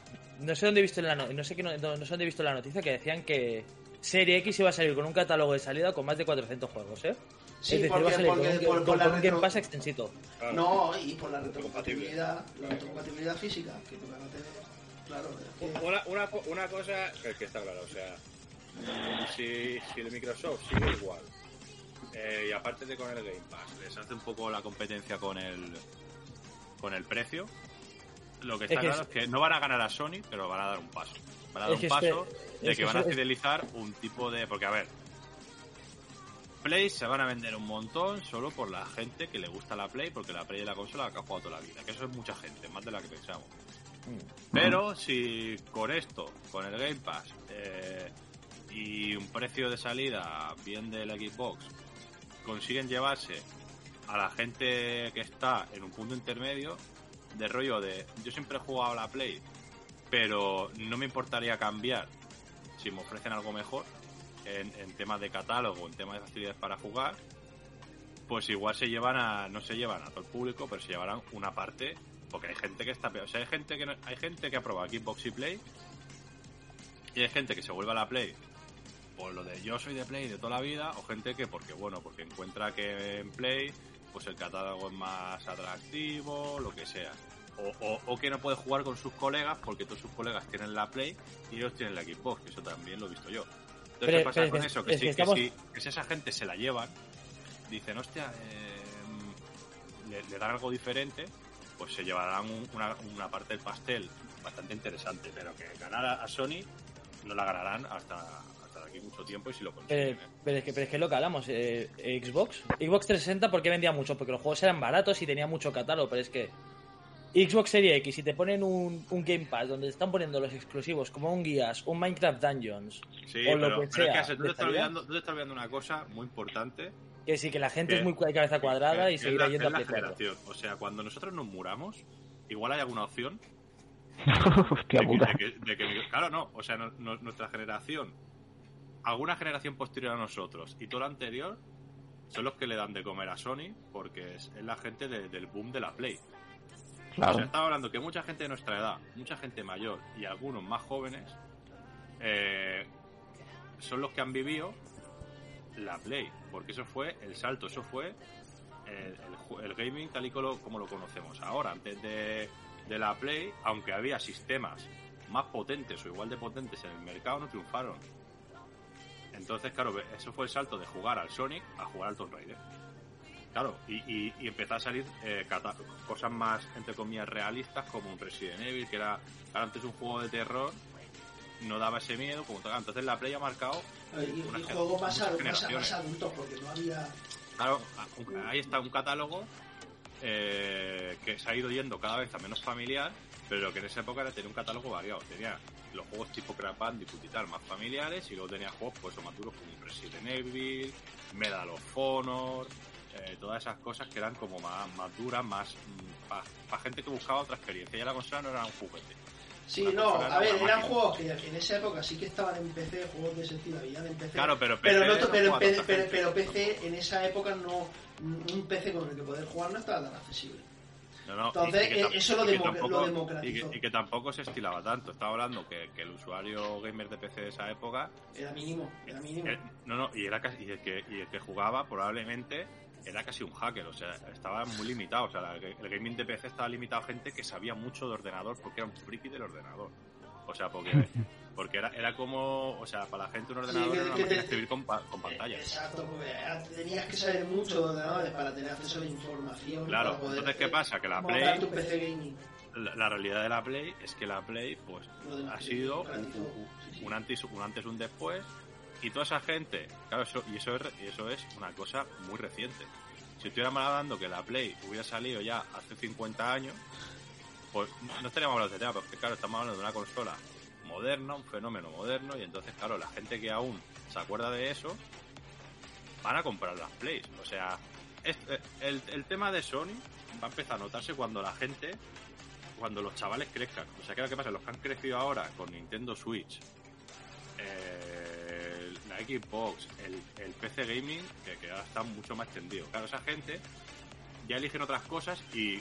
Speaker 2: no sé dónde he visto la no, no sé que no, no sé dónde he visto la noticia que decían que Serie X iba a salir con un catálogo de salida con más de 400 juegos, ¿eh?
Speaker 3: Sí,
Speaker 2: es decir,
Speaker 3: porque-
Speaker 2: va a salir
Speaker 3: porque-
Speaker 2: con un,
Speaker 3: por-
Speaker 2: con-
Speaker 3: por la
Speaker 2: un
Speaker 3: retro-
Speaker 2: extensito.
Speaker 4: Claro.
Speaker 3: No, y por la retrocompatibilidad, la retrocompatibilidad física, que tú van a tener,
Speaker 4: Una, una, co- una cosa que, que está claro, o sea, si, si el Microsoft sigue igual, eh, y aparte de con el Game Pass, les hace un poco la competencia con el con el precio, lo que está
Speaker 2: Es que
Speaker 4: claro
Speaker 2: es-
Speaker 4: es que no van a ganar a Sony, pero van a dar un paso. Van a dar
Speaker 2: Es
Speaker 4: un
Speaker 2: es que-
Speaker 4: paso de
Speaker 2: es
Speaker 4: que
Speaker 2: que
Speaker 4: van a
Speaker 2: es-
Speaker 4: fidelizar un tipo de... Porque, a ver, Play se van a vender un montón solo por la gente que le gusta la Play, porque la Play es la consola que ha jugado toda la vida. Que eso es mucha gente, más de la que pensamos. Pero si con esto, con el Game Pass eh, y un precio de salida bien del Xbox, consiguen llevarse a la gente que está en un punto intermedio, de rollo de yo siempre he jugado a la Play, pero no me importaría cambiar si me ofrecen algo mejor en, en temas de catálogo, en temas de facilidades para jugar, pues igual se llevan a, no se llevan a todo el público, pero se llevarán una parte, porque hay gente que está peor. O sea, hay gente que no- hay gente que ha probado Xbox y Play, y hay gente que se vuelve a la Play por lo de yo soy de Play de toda la vida, o gente que porque bueno, porque encuentra que en Play pues el catálogo es más atractivo, lo que sea. O, o- o que no puede jugar con sus colegas porque todos sus colegas tienen la Play y ellos tienen la Xbox, que eso también lo he visto yo. Entonces,
Speaker 2: Pero-
Speaker 4: ¿qué pasa
Speaker 2: pero
Speaker 4: con eso? Que,
Speaker 2: es
Speaker 4: si,
Speaker 2: que
Speaker 4: que
Speaker 2: estamos-
Speaker 4: si- que si esa gente se la llevan, dicen, hostia, eh, le, le dan algo diferente, pues se llevarán un- una, una parte del pastel bastante interesante, pero que ganar a, a Sony no la ganarán hasta, hasta de aquí mucho tiempo y si lo consiguen.
Speaker 2: Pero,
Speaker 4: ¿eh?
Speaker 2: pero es que, pero es que lo que hablamos, eh, Xbox. Xbox 360, ¿por qué vendía mucho? Porque los juegos eran baratos y tenía mucho catálogo, pero es que Xbox Series X, si te ponen un, un Game Pass donde te están poniendo los exclusivos, como un Guías, un Minecraft Dungeons,
Speaker 4: Sí,
Speaker 2: o lo
Speaker 4: pero,
Speaker 2: que
Speaker 4: pero
Speaker 2: sea,
Speaker 4: es que tú
Speaker 2: de
Speaker 4: te, estás
Speaker 2: calidad.
Speaker 4: olvidando, tú te estás olvidando una cosa muy importante.
Speaker 2: Que sí, que la gente
Speaker 4: que-
Speaker 2: es muy de cabeza cuadrada
Speaker 4: que-
Speaker 2: y seguirá yendo a
Speaker 4: la
Speaker 2: Play 4.
Speaker 4: generación. O sea, cuando nosotros nos muramos, igual hay alguna opción *laughs*
Speaker 5: Hostia
Speaker 4: de que,
Speaker 5: puta.
Speaker 4: de que- de que- claro, no, o sea, no- no- nuestra generación, alguna generación posterior a nosotros y todo lo anterior son los que le dan de comer a Sony porque es, es la gente de- del boom de la Play. O
Speaker 5: Claro.
Speaker 4: sea, estaba hablando que mucha gente de nuestra edad, mucha gente mayor y algunos más jóvenes eh, son los que han vivido la Play, porque eso fue el salto, eso fue el, gaming tal y como lo, conocemos ahora. Antes de, de la Play, aunque había sistemas más potentes o igual de potentes en el mercado, no triunfaron. Entonces, claro, eso fue el salto de jugar al Sonic a jugar al Tomb Raider. Claro, y, y, a salir eh, cosas más, entre comillas, realistas, como un Resident Evil, que era antes un juego de terror, no daba ese miedo, como. Entonces la Play ha marcado,
Speaker 3: Y, juegos más, más, más
Speaker 4: generaciones.
Speaker 3: adultos, porque no había.
Speaker 4: claro, ahí está un catálogo eh, que se ha ido yendo cada vez a menos familiar, pero que en esa época era- tenía un catálogo variado. Tenía los juegos tipo Bandicoot y tal, más familiares, y luego tenía juegos pues más duros como Resident Evil, Medal of Honor, eh, todas esas cosas que eran como más, más duras, más para gente que buscaba otra experiencia. Ya la consola no era un juguete.
Speaker 3: Sí, no, a ver, eran
Speaker 4: máquina.
Speaker 3: juegos que en esa época sí que estaban en PC, juegos de ese estilo, habían en PC.
Speaker 4: Claro, pero
Speaker 3: pero,
Speaker 4: PC
Speaker 3: no,
Speaker 4: no
Speaker 3: pero,
Speaker 4: juega
Speaker 3: pero, pero- pero PC en esa época no. Un PC con el que poder jugar no estaba tan accesible.
Speaker 4: No, no,
Speaker 3: Entonces, eso lo
Speaker 4: y tampoco-
Speaker 3: lo democratizó.
Speaker 4: Y que, y que tampoco se estilaba tanto. Estaba hablando que, que el usuario gamer de PC de esa época.
Speaker 3: Era mínimo, era mínimo.
Speaker 4: eh, no, no, y, era casi, y, el que, y el que jugaba probablemente era casi un hacker. O sea, estaba muy limitado. O sea, la- el gaming de PC estaba limitado a gente que sabía mucho de ordenador porque era un friki del ordenador. O sea, porque, *laughs* porque era, era como. O sea, para la gente un ordenador
Speaker 3: que-
Speaker 4: era una máquina escribir con, pa- con pantalla.
Speaker 3: Exacto, porque tenías que saber mucho de ordenadores para tener acceso a la información.
Speaker 4: Claro,
Speaker 3: para poder,
Speaker 4: entonces, ¿qué pasa? Que la Play-
Speaker 3: tu PC gaming.
Speaker 4: La, la realidad de la Play es que la Play pues ha sido un, un-
Speaker 3: sí, sí.
Speaker 4: un antes un antes y un después y toda esa gente claro eso y eso es y eso es una cosa muy reciente si estuviéramos hablando que la Play hubiera salido ya hace 50 años pues no estaríamos hablando de este tema porque claro estamos hablando de una consola moderna un fenómeno moderno y entonces claro la gente que aún se acuerda de eso van a comprar las Plays o sea eh, el, el tema de Sony va a empezar a notarse cuando la gente cuando los chavales crezcan. O sea, ¿qué es lo que pasa? Los que han crecido ahora con Nintendo Switch, eh, la Xbox, el, el PC Gaming, que, que ahora está mucho más extendido. Claro, esa gente ya eligen otras cosas y,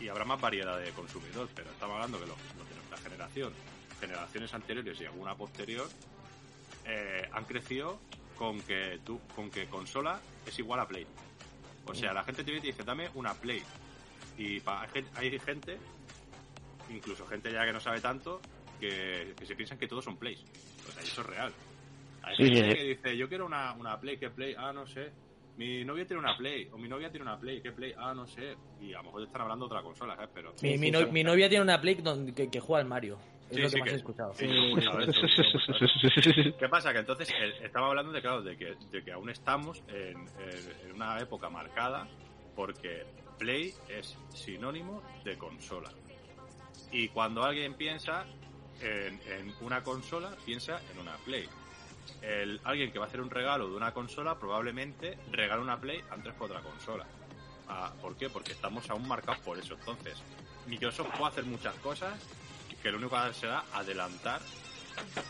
Speaker 4: y habrá más variedad de consumidor, pero estamos hablando que los, los de nuestra generación, generaciones anteriores y alguna posterior, eh, han crecido con que tú, con que consola es igual a Play. O sea, la gente te viene y dice, dame una Play. Y pa- hay gen- hay gente, incluso gente ya que no sabe tanto, que, que se piensan que todos son Plays. O sea, eso es real. Hay
Speaker 5: Sí,
Speaker 4: gente
Speaker 5: sí,
Speaker 4: que dice, yo quiero una, una Play, ¿qué Play? Ah, no sé. Mi novia tiene una Play, o mi novia tiene una Play, ¿qué Play? Ah, no sé. Y a lo mejor te están hablando de otra consola, ¿sabes? Pero
Speaker 2: Mi, mi no- mi novia tiene una Play donde, que, que juega al Mario. Es
Speaker 4: Sí,
Speaker 2: lo que
Speaker 4: sí,
Speaker 2: más
Speaker 4: que-
Speaker 2: he escuchado.
Speaker 4: sí. *laughs* ¿Qué pasa? Que entonces eh, estaba hablando de, claro, de que, de que aún estamos en, en- en una época marcada porque Play es sinónimo de consola. Y cuando alguien piensa en, en una consola, piensa en una Play. El, alguien que va a hacer un regalo de una consola probablemente regala una Play antes que otra consola. Ah, ¿Por qué? Porque estamos aún marcados por eso. Entonces, Microsoft puede hacer muchas cosas que lo único que hace será adelantar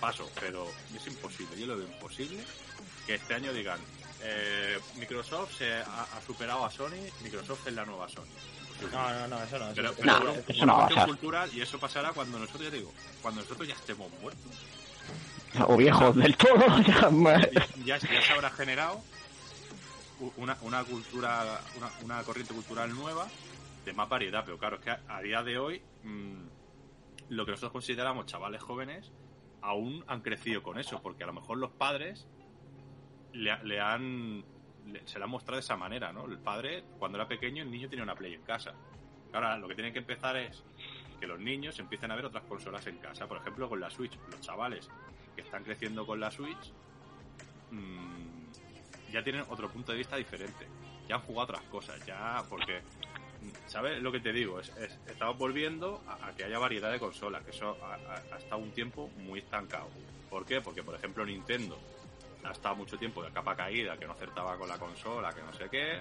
Speaker 4: paso, pero es imposible, yo lo veo imposible que este año digan eh, Microsoft se ha, ha superado a Sony, Microsoft es la nueva Sony.
Speaker 2: No, no, no, eso no.
Speaker 4: Pero,
Speaker 2: eso-
Speaker 4: pero
Speaker 5: No,
Speaker 4: por-
Speaker 5: eso no va a pasar.
Speaker 4: cultural y eso pasará cuando nosotros, ya digo, cuando nosotros ya estemos muertos.
Speaker 5: O viejos del todo. *laughs* ya
Speaker 4: Ya, ya se habrá generado una, una cultura, una, una corriente cultural nueva de más variedad, pero claro, es que a, a día de hoy mm, lo que nosotros consideramos chavales jóvenes aún han crecido con eso, porque a lo mejor los padres le, le han le- se le han mostrado de esa manera, ¿no? El padre, cuando era pequeño, el niño tenía una Play en casa. Ahora, lo que tienen que empezar es que los niños empiecen a ver otras consolas en casa. Por ejemplo, con la Switch. Los chavales que están creciendo con la Switch mm, ya tienen otro punto de vista diferente. Ya han jugado otras cosas, ya porque, mm, ¿sabes lo que te digo? Es, es- estamos volviendo a, que haya variedad de consolas, que eso ha, estado un tiempo muy estancado. ¿Por qué? Porque, por ejemplo, Nintendo ha estado mucho tiempo de capa caída, que no acertaba con la consola, que no sé qué.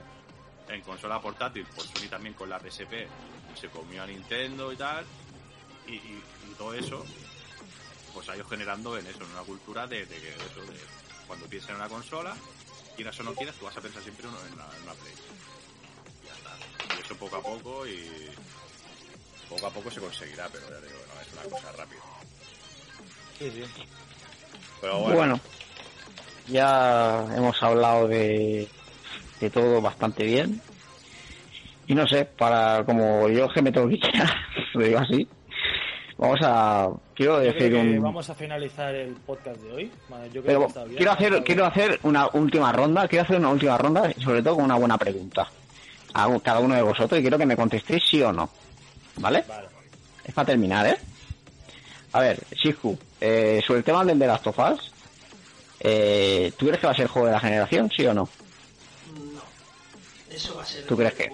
Speaker 4: En consola portátil, pues Sony también con la PSP se comió a Nintendo y tal. Y todo eso, pues ha ido generando en eso, en una cultura de, de que eso, de cuando piensas en una consola, quieras o no quieras, tú vas a pensar siempre en una, en Play. Y ya está. Y eso poco a poco y poco a poco se conseguirá, pero ya digo, no es una cosa rápida.
Speaker 2: Sí, sí.
Speaker 4: Pero bueno,
Speaker 5: Bueno, ya hemos hablado de, de todo bastante bien. Y no sé, para como yo que me tengo que *laughs* ir lo digo así, vamos a. Quiero
Speaker 2: Yo
Speaker 5: decir
Speaker 2: creo que
Speaker 5: un.
Speaker 2: vamos a finalizar el podcast de hoy. Vale, yo creo
Speaker 5: Pero
Speaker 2: que está bien.
Speaker 5: quiero
Speaker 2: ha
Speaker 5: hacer,
Speaker 2: estado
Speaker 5: quiero
Speaker 2: bien.
Speaker 5: hacer una última ronda, quiero hacer una última ronda, sobre todo con una buena pregunta. A cada uno de vosotros y quiero que me contestéis sí o no. ¿Vale?
Speaker 2: Vale.
Speaker 5: Es para terminar, ¿eh? A ver, Shiku, eh, sobre el tema del de Last of Us, eh, ¿tú crees que va a ser el juego de la generación, sí o no?
Speaker 3: No. Eso va a ser.
Speaker 5: ¿Tú crees que?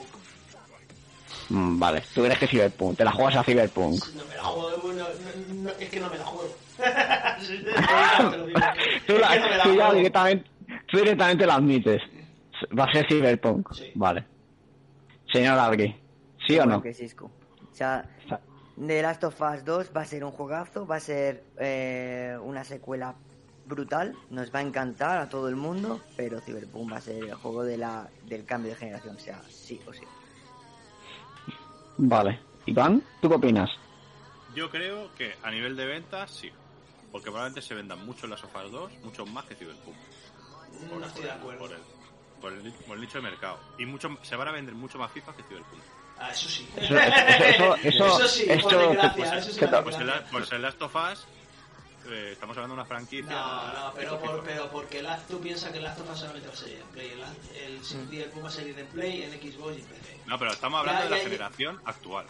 Speaker 5: Mm, vale, ¿tú crees que Cyberpunk? ¿Te la juegas a Cyberpunk?
Speaker 3: No me la juego, no, es que no me la juego.
Speaker 5: Tú,
Speaker 3: Es
Speaker 5: la-
Speaker 3: que la
Speaker 5: ya directamente, tú directamente lo admites. Va a ser Cyberpunk.
Speaker 3: Sí.
Speaker 5: Vale. Señor Argui, ¿sí o no?
Speaker 6: que Cisco. O sea, The Last of Us 2 va a ser un juegazo, va a ser eh, una secuela brutal, nos va a encantar a todo el mundo, pero Cyberpunk va a ser el juego de la, del cambio de generación, o sea, sí o sí.
Speaker 5: Vale. Iván, ¿tú qué opinas?
Speaker 4: yo creo que a nivel de ventas sí. Porque probablemente se vendan mucho las Us 2, mucho más que Cyberpunk.
Speaker 3: No estoy de acuerdo.
Speaker 4: Por el, por el, por el nicho de mercado. Y mucho, se van a vender mucho más FIFA que Cyberpunk.
Speaker 3: Ah, eso sí.
Speaker 5: Eso, eso, eso, eso, *laughs*
Speaker 3: Eso sí, por
Speaker 5: eso-
Speaker 3: desgracia, eso sí
Speaker 5: ¿qué
Speaker 3: por?
Speaker 4: Pues el, pues el Last of Us, eh, estamos hablando de una franquicia.
Speaker 3: No, no, pero, por, pero porque la, tú piensas que el Last of Us solamente va a salir en Play. El, el, Cyberpunk va a salir en Play, en Xbox y en PC.
Speaker 4: No, pero estamos hablando
Speaker 3: Ya,
Speaker 4: de la
Speaker 3: ya, ya.
Speaker 4: generación actual.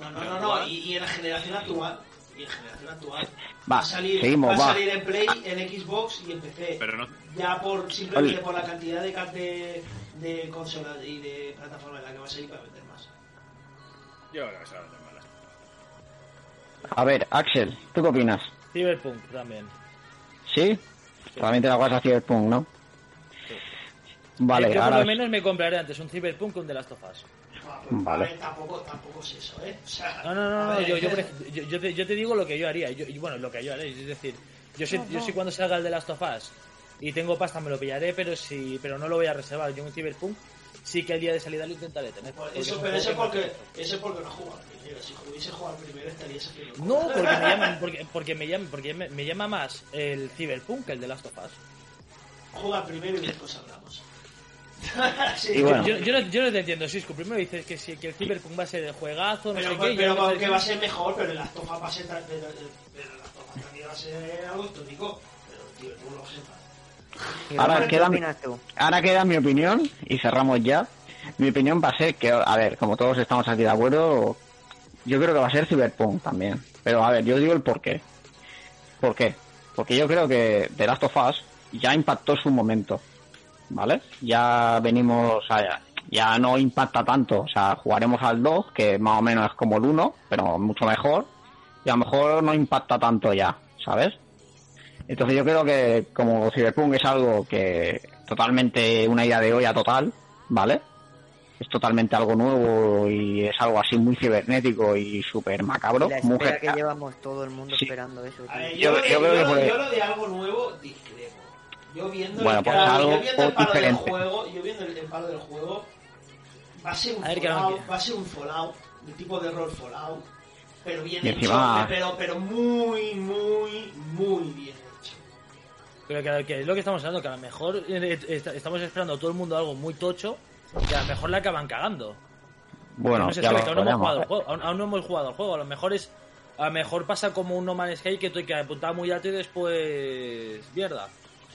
Speaker 4: La
Speaker 3: No, no, no, no, y, y en la generación actual. Y en generación actual.
Speaker 5: Va,
Speaker 3: a salir,
Speaker 5: seguimos,
Speaker 3: va a salir en Play, en Xbox y en PC.
Speaker 4: Pero no,
Speaker 3: ya por simplemente
Speaker 5: Oye.
Speaker 3: por la cantidad de, de, de consolas y de plataformas en la que va a salir para vender más.
Speaker 4: yo creo que se va a vender malas.
Speaker 5: A ver, Axel, ¿tú qué opinas?
Speaker 2: Cyberpunk también.
Speaker 5: ¿Sí? También te la juegas a Cyberpunk, ¿no?
Speaker 2: Sí.
Speaker 5: Vale,
Speaker 2: Eh, yo
Speaker 5: ahora...
Speaker 2: por lo menos me compraré antes un Cyberpunk que un The Last of Us.
Speaker 5: Vale.
Speaker 3: ver, tampoco, tampoco es eso, ¿eh? O sea,
Speaker 2: No, no, no, no,
Speaker 3: ver,
Speaker 2: yo, yo, te, yo te digo lo que yo haría. Yo, y bueno, lo que yo haré. Es decir, yo sé, yo sé cuando salga el de Last of Us y tengo pasta me lo pillaré, pero si, pero no lo voy a reservar. Yo un Cyberpunk sí que el día de salida lo intentaré tener.
Speaker 3: Pues
Speaker 2: porque es
Speaker 3: eso, pero eso porque, eso es porque no juega primero. Si hubiese jugado primero estaría saliendo.
Speaker 2: No, porque me llama, *laughs* porque, porque me llama, porque me, me llama más el Cyberpunk que el de Last of Us.
Speaker 3: Juega al primero y después hablamos. *laughs* Sí,
Speaker 5: Y bueno.
Speaker 2: Yo, yo, no, yo no te entiendo, Cisco. Primero dices que, sí, que el Cyberpunk va a ser el juegazo, no
Speaker 3: pero,
Speaker 2: sé
Speaker 3: pero,
Speaker 2: qué. ahora me
Speaker 3: que va a ser mejor, pero las tofas va a ser. tan- Pero, pero las tofas también va a ser algo histórico. Pero, tío, tú lo sepas.
Speaker 5: Ahora
Speaker 6: Iván, ¿Qué
Speaker 5: queda? Ahora queda mi opinión y cerramos ya. Mi opinión va a ser que, a ver, como todos estamos aquí de acuerdo, yo creo que va a ser Cyberpunk también. Pero a ver, yo digo el por qué. ¿Por qué? Porque yo creo que The Last of Us ya impactó su momento, ¿vale? Ya venimos, a, ya no impacta tanto, o sea, jugaremos al 2, que más o menos es como el 1, pero mucho mejor, y a lo mejor no impacta tanto ya, ¿sabes? Entonces yo creo que como Cyberpunk es algo que totalmente una idea de olla total, ¿vale? Es totalmente algo nuevo y es algo así muy cibernético y súper macabro.
Speaker 6: La espera que llevamos todo el mundo
Speaker 5: Sí.
Speaker 6: esperando eso.
Speaker 3: Ver,
Speaker 5: Yo-
Speaker 3: yo,
Speaker 5: yo
Speaker 3: yo,
Speaker 5: creo que
Speaker 3: yo-
Speaker 5: por-
Speaker 3: yo lo de algo nuevo discrepo. Yo viendo
Speaker 5: Bueno,
Speaker 3: el,
Speaker 5: pues
Speaker 3: palo-
Speaker 5: algo
Speaker 3: yo viendo el palo del juego, yo viendo el, el palo del juego, va a ser un
Speaker 2: A ver, que no
Speaker 3: Fallout, va a ser un Fallout, de tipo de rol Fallout, pero bien
Speaker 5: Y
Speaker 3: hecho,
Speaker 5: encima-
Speaker 3: pero, pero muy, muy, muy bien
Speaker 2: Pero que, que es lo que estamos hablando, que a lo mejor eh, est- estamos esperando a todo el mundo algo muy tocho, que a lo mejor la acaban cagando.
Speaker 5: Bueno,
Speaker 2: no sé,
Speaker 5: ya
Speaker 2: es
Speaker 5: lo
Speaker 2: aún no, hemos jugado el juego, aún, aún no hemos jugado el juego. A lo mejor es. A lo mejor pasa como un No Man's Sky que que apuntaba muy alto y después. Mierda.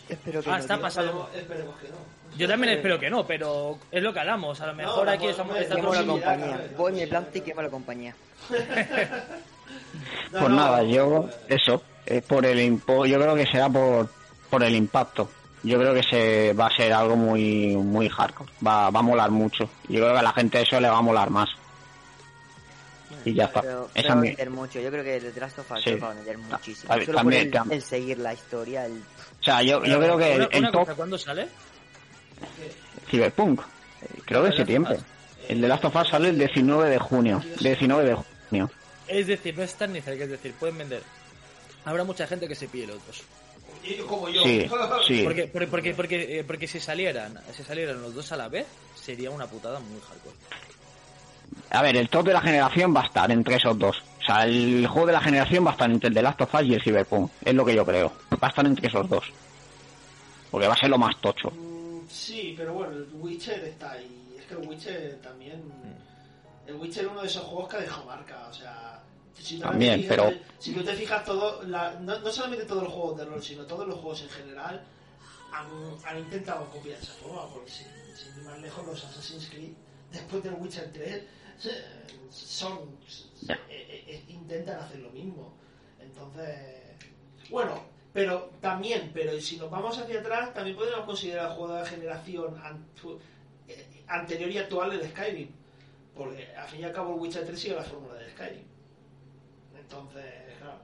Speaker 6: Espero que
Speaker 2: Ah,
Speaker 6: no,
Speaker 2: está
Speaker 6: tío.
Speaker 2: pasando.
Speaker 3: Esperemos, esperemos que no.
Speaker 2: Yo también espero que no, pero es lo que hablamos. A lo mejor
Speaker 3: no,
Speaker 2: aquí estamos. está
Speaker 6: la compañía. Voy mi planta y quemo la compañía. *laughs*
Speaker 3: No,
Speaker 5: Pues
Speaker 3: no,
Speaker 5: nada, yo,
Speaker 3: eh,
Speaker 5: eso, eh, por el impo yo creo que será por, por el impacto. Yo creo que se va a ser algo muy muy hardcore, va, va a molar mucho. Yo creo que a la gente eso le va a molar más. Y ya está.
Speaker 6: Pero,
Speaker 5: Esa
Speaker 6: pero
Speaker 5: es
Speaker 6: va a
Speaker 5: mi-
Speaker 6: vender mucho. Yo creo que The Last of Us
Speaker 5: Sí.
Speaker 6: va a vender muchísimo.
Speaker 5: a ver,
Speaker 6: Solo
Speaker 5: también-
Speaker 6: por el, seguir la historia, el...
Speaker 5: O sea, yo, yo creo que el,
Speaker 2: Una-
Speaker 5: el
Speaker 2: una
Speaker 5: top
Speaker 2: cosa, ¿Cuándo sale?
Speaker 5: Cyberpunk, creo que en septiembre. El de Last of Us sale el 19 de junio. 19 de junio.
Speaker 2: Es decir, no es tan ni cerca, es decir, pueden vender. Habrá mucha gente que se pille los dos.
Speaker 3: Y como yo.
Speaker 5: Sí, sí.
Speaker 2: Porque, porque, porque, porque, eh, porque si salieran, si salieran los dos a la vez, sería una putada muy hardcore.
Speaker 5: A ver, el top de la generación va a estar entre esos dos. O sea, el juego de la generación va a estar entre el de Last of Us y el Cyberpunk. Es lo que yo creo. Va a estar entre esos dos. Porque va a ser lo más tocho.
Speaker 3: Mm, Sí, pero bueno, el Witcher está ahí. Es que el Witcher también.
Speaker 5: Mm.
Speaker 3: El Witcher es uno de esos juegos que ha dejado marca. O sea, si tú
Speaker 5: También,
Speaker 3: te fijas-
Speaker 5: pero-
Speaker 3: Si tú te fijas, todo, la- no, no solamente todos los juegos de rol, sino todos los juegos en general han, han intentado copiar esa forma. Porque sin, sin ir más lejos, los Assassin's Creed, después del Witcher 3, se- son.
Speaker 5: Ya.
Speaker 3: eh, eh, intentan hacer lo mismo. Entonces. Bueno, pero también, pero si nos vamos hacia atrás, también podríamos considerar el juego de generación eh, anterior y actual el Skyrim. Porque al fin y al cabo el Witcher 3 sigue la fórmula del Skyrim. Entonces, claro.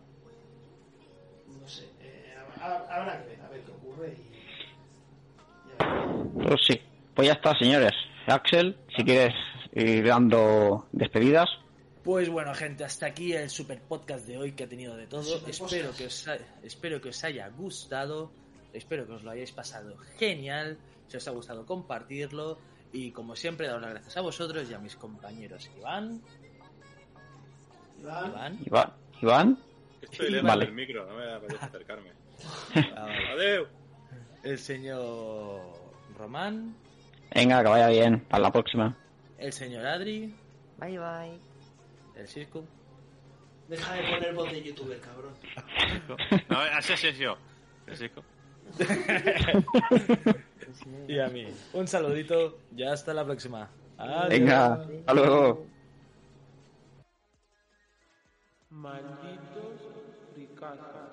Speaker 3: No sé, eh, habrá, que ver, a ver qué ocurre y. ya veremos.
Speaker 5: Pues sí. Pues ya está, señores. Axel, si quieres ir dando despedidas.
Speaker 2: Pues bueno, gente, hasta aquí el super podcast de hoy que ha tenido de todo.
Speaker 3: Super
Speaker 2: Espero
Speaker 3: podcast.
Speaker 2: que, os ha- espero que os haya gustado. Espero que os lo hayáis pasado genial. Si os ha gustado, compartirlo. Y como siempre, daros las gracias a vosotros y a mis compañeros
Speaker 3: Iván.
Speaker 2: Iván,
Speaker 5: Iván. Iván.
Speaker 4: Estoy lejos
Speaker 5: Vale.
Speaker 4: del micro, no me apetece acercarme. *laughs*
Speaker 2: ah,
Speaker 4: Adeu.
Speaker 2: El señor Román.
Speaker 5: Venga, que vaya bien. Para la próxima.
Speaker 2: El señor Adri.
Speaker 6: Bye, bye.
Speaker 2: El Cisco.
Speaker 3: deja de poner voz de youtuber, cabrón.
Speaker 4: No, así es yo. Así es. *laughs*
Speaker 2: Y a mí. Un saludito. Ya hasta la próxima. Adiós.
Speaker 5: Venga, hasta luego.
Speaker 1: Malditos fricasas.